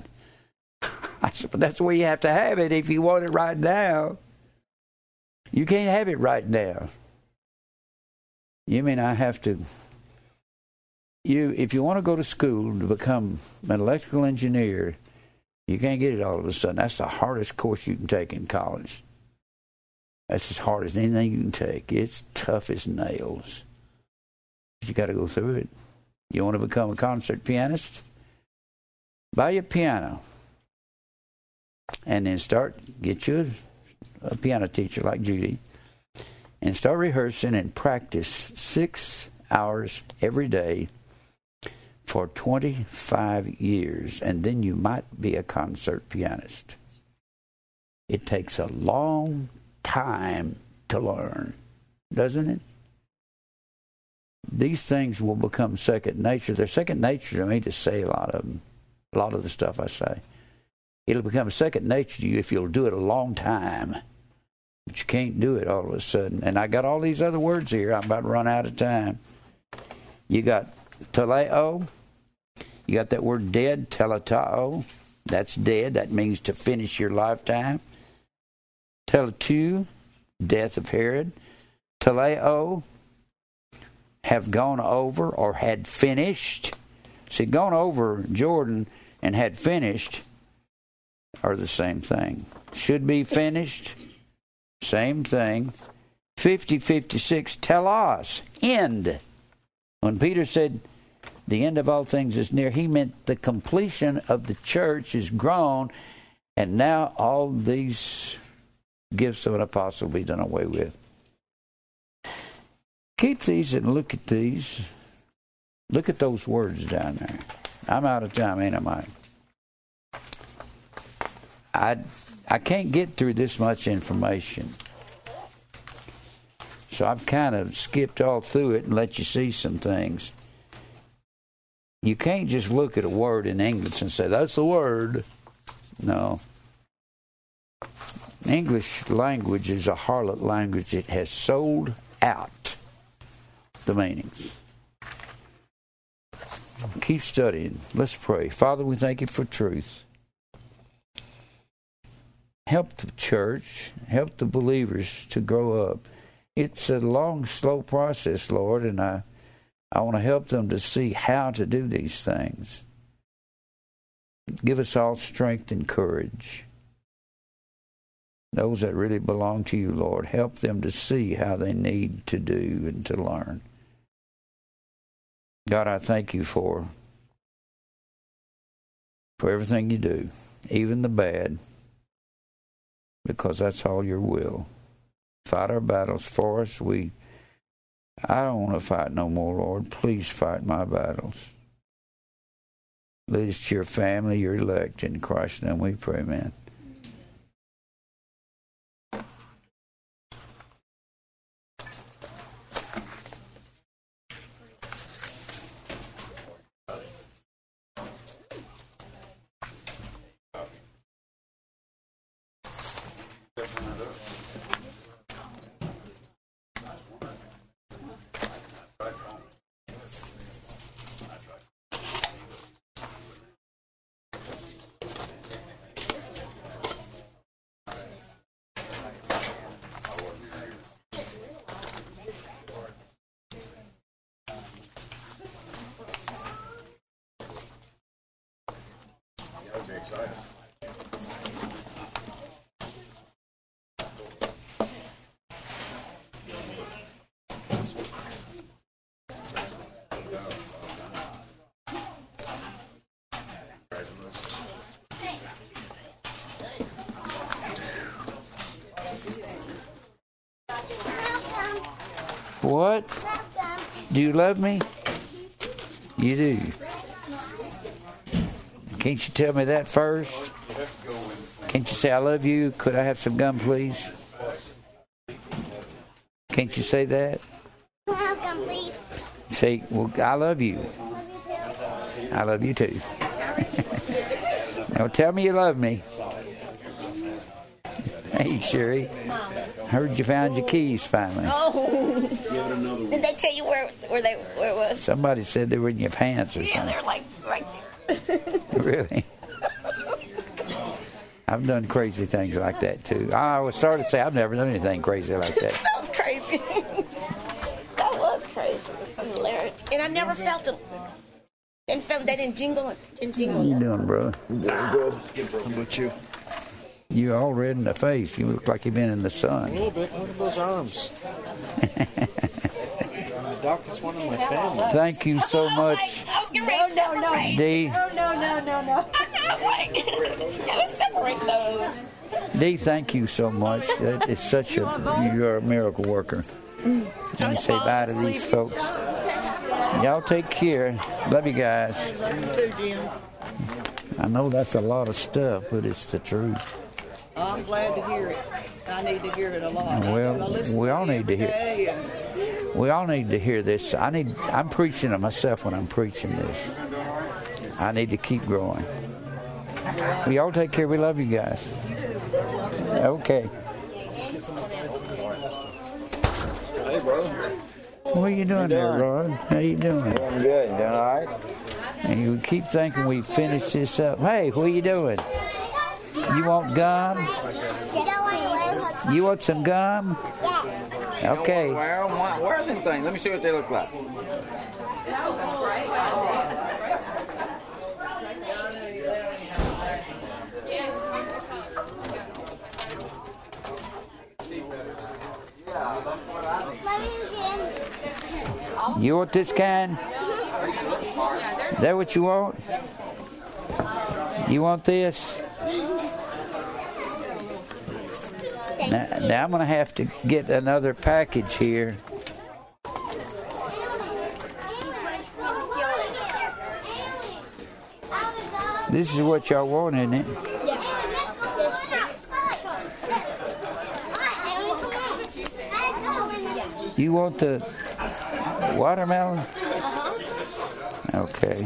S1: I said, But that's the way you have to have it if you want it right now. You can't have it right now. You mean I have to you if you want to go to school to become an electrical engineer, you can't get it all of a sudden. That's the hardest course you can take in college. That's as hard as anything you can take. It's tough as nails. You got to go through it. You want to become a concert pianist? Buy a piano. And then start, get you a, a piano teacher like Judy, and start rehearsing and practice six hours every day for 25 years, and then you might be a concert pianist. It takes a long time to learn, doesn't it? These things will become second nature. They're second nature to me to say a lot of them, a lot of the stuff I say. It'll become second nature to you if you'll do it a long time. But you can't do it all of a sudden. And I got all these other words here. I'm about to run out of time. You got teleo, you got that word dead, teleutao. That's dead. That means to finish your lifetime. Teleute, death of Herod. Teleo, have gone over or had finished. See, gone over Jordan and had finished are the same thing. Should be finished, same thing. 50 56, telos, end. When Peter said, the end of all things is near. He meant the completion of the church is grown, and now all these gifts of an apostle be done away with. Keep these and look at these. Look at those words down there. I'm out of time, ain't I? I I can't get through this much information. So I've kind of skipped all through it and let you see some things. You can't just look at a word in English and say, that's the word. No. English language is a harlot language. It has sold out the meanings. Keep studying. Let's pray. Father, we thank you for truth. Help the church, help the believers to grow up. It's a long, slow process, Lord, and I I want to help them to see how to do these things. Give us all strength and courage. Those that really belong to you, Lord, help them to see how they need to do and to learn. God, I thank you for for everything you do, even the bad, because that's all your will. Fight our battles for us. We I don't want to fight no more, Lord. Please fight my battles. Lead us to your family, your elect. In Christ's name we pray, man. What? Do you love me? You do. Can't you tell me that first? Can't you say I love you? Could I have some gum, please? Can't you say that? Say, well, I love you. I love you too. now tell me you love me. Hey, Sherry. Heard you found your keys finally.
S2: Oh. Did they tell you where where they where it was?
S1: Somebody said they were in your pants or
S2: Yeah,
S1: something.
S2: they're like right there.
S1: Really? I've done crazy things like that too. I was started to say I've never done anything crazy like that.
S2: that was crazy. that was crazy. Hilarious. And I never felt them. Didn't feel they didn't jingle. Didn't jingle.
S1: How you doing, bro?
S3: Doing good. How about you?
S1: You all red in the face. You look like you've been in the sun.
S3: A
S1: sun.
S3: little bit. Look at those arms. the doctor's one of my family.
S1: Thank you so oh much,
S2: I was getting ready to
S4: No, no, no.
S2: separate.
S1: Dee.
S4: No, no, no, no, no.
S2: I was like, gotta separate those.
S1: Dee, thank you so much. That is such a you're a miracle worker. And say bye to these folks. Y'all take care. Love you guys.
S5: too, Jim.
S1: I know that's a lot of stuff, but it's the truth.
S5: I'm glad to hear it. I need to hear it a lot.
S1: Well,
S5: I listen
S1: we all
S5: it
S1: need to hear-
S5: day, and
S1: We all need to hear this. I need. I'm preaching to myself when I'm preaching this. I need to keep growing. We all take care. We love you guys. Okay.
S6: Hey, bro.
S1: What are you doing there, Rod? How you doing?
S6: I'm good. Doing all right?
S1: And you keep thinking we finished this up. Hey, what are you doing? You want gum? You want some gum? Okay.
S6: Where, where, where are these things? Let me see what they look like.
S1: You want this kind? Is that what you want? You want this? Now, now I'm going to have to get another package here. This is what y'all want, isn't it? You want the watermelon? Uh-huh. Okay.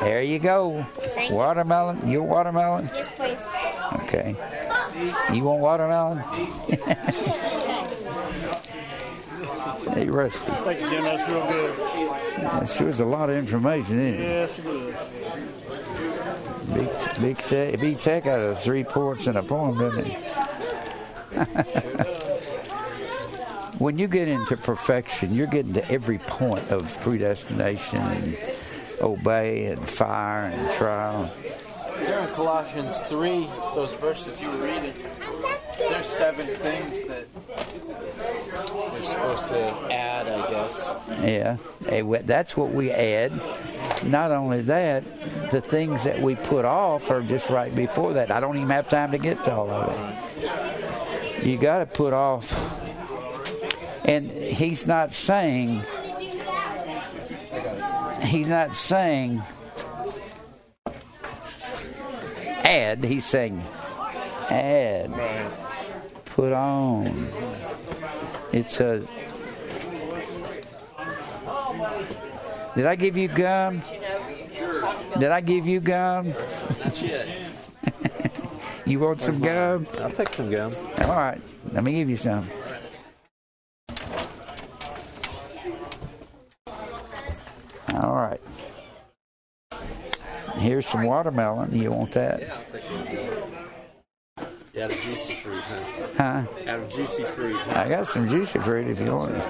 S1: There you go.
S2: Thank you.
S1: Watermelon. Your watermelon?
S2: Yes, please.
S1: Okay. You want watermelon? hey, Rusty.
S3: Thank you, Jim. That's real good.
S1: That sure is a lot of information, isn't it?
S3: Yes, it is.
S1: Big, big set, it beats heck out of three ports in a poem, doesn't it? when you get into perfection, you're getting to every point of predestination and obey and fire and trial.
S7: There in Colossians 3, those verses you were reading, there's seven things that we're supposed to add, I guess.
S1: Yeah, that's what we add. Not only that, the things that we put off are just right before that. I don't even have time to get to all of it. You got to put off. And he's not saying. He's not saying add. He's saying add. Put on. It's a. Did I give you gum? Did I give you gum? You want some gum?
S3: I'll take some gum.
S1: All right, let me give you some. All right. Here's some watermelon. You want that?
S3: Yeah, the juicy fruit, huh?
S1: Huh?
S3: Out of juicy fruit.
S1: I got some juicy fruit if you want it.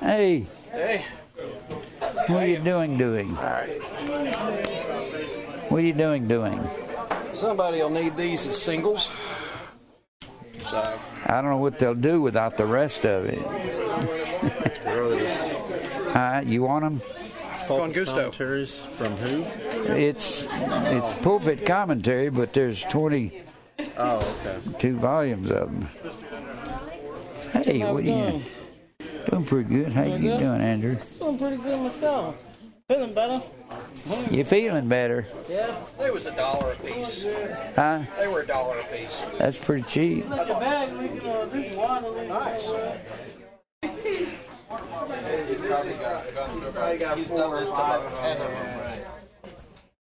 S1: Hey.
S7: Hey.
S1: What are you doing, doing? What are you doing, doing?
S7: Somebody will need these as singles. So
S1: I don't know what they'll do without the rest of it. Huh? You want them?
S7: Con Gusto.
S3: Commentaries from who?
S1: It's it's pulpit commentary, but there's 22
S3: Oh, okay.
S1: volumes of them. Hey, what are you doing? Doing Pretty good. How are you doing, Andrew?
S5: Doing pretty good myself. Feeling better?
S1: You feeling better?
S5: Yeah.
S7: they was a dollar a piece.
S1: Huh?
S7: They were a dollar a piece.
S1: That's pretty cheap.
S5: Not the bag, we can uh, drink water.
S7: Nice. He's got, he's got four or five of them.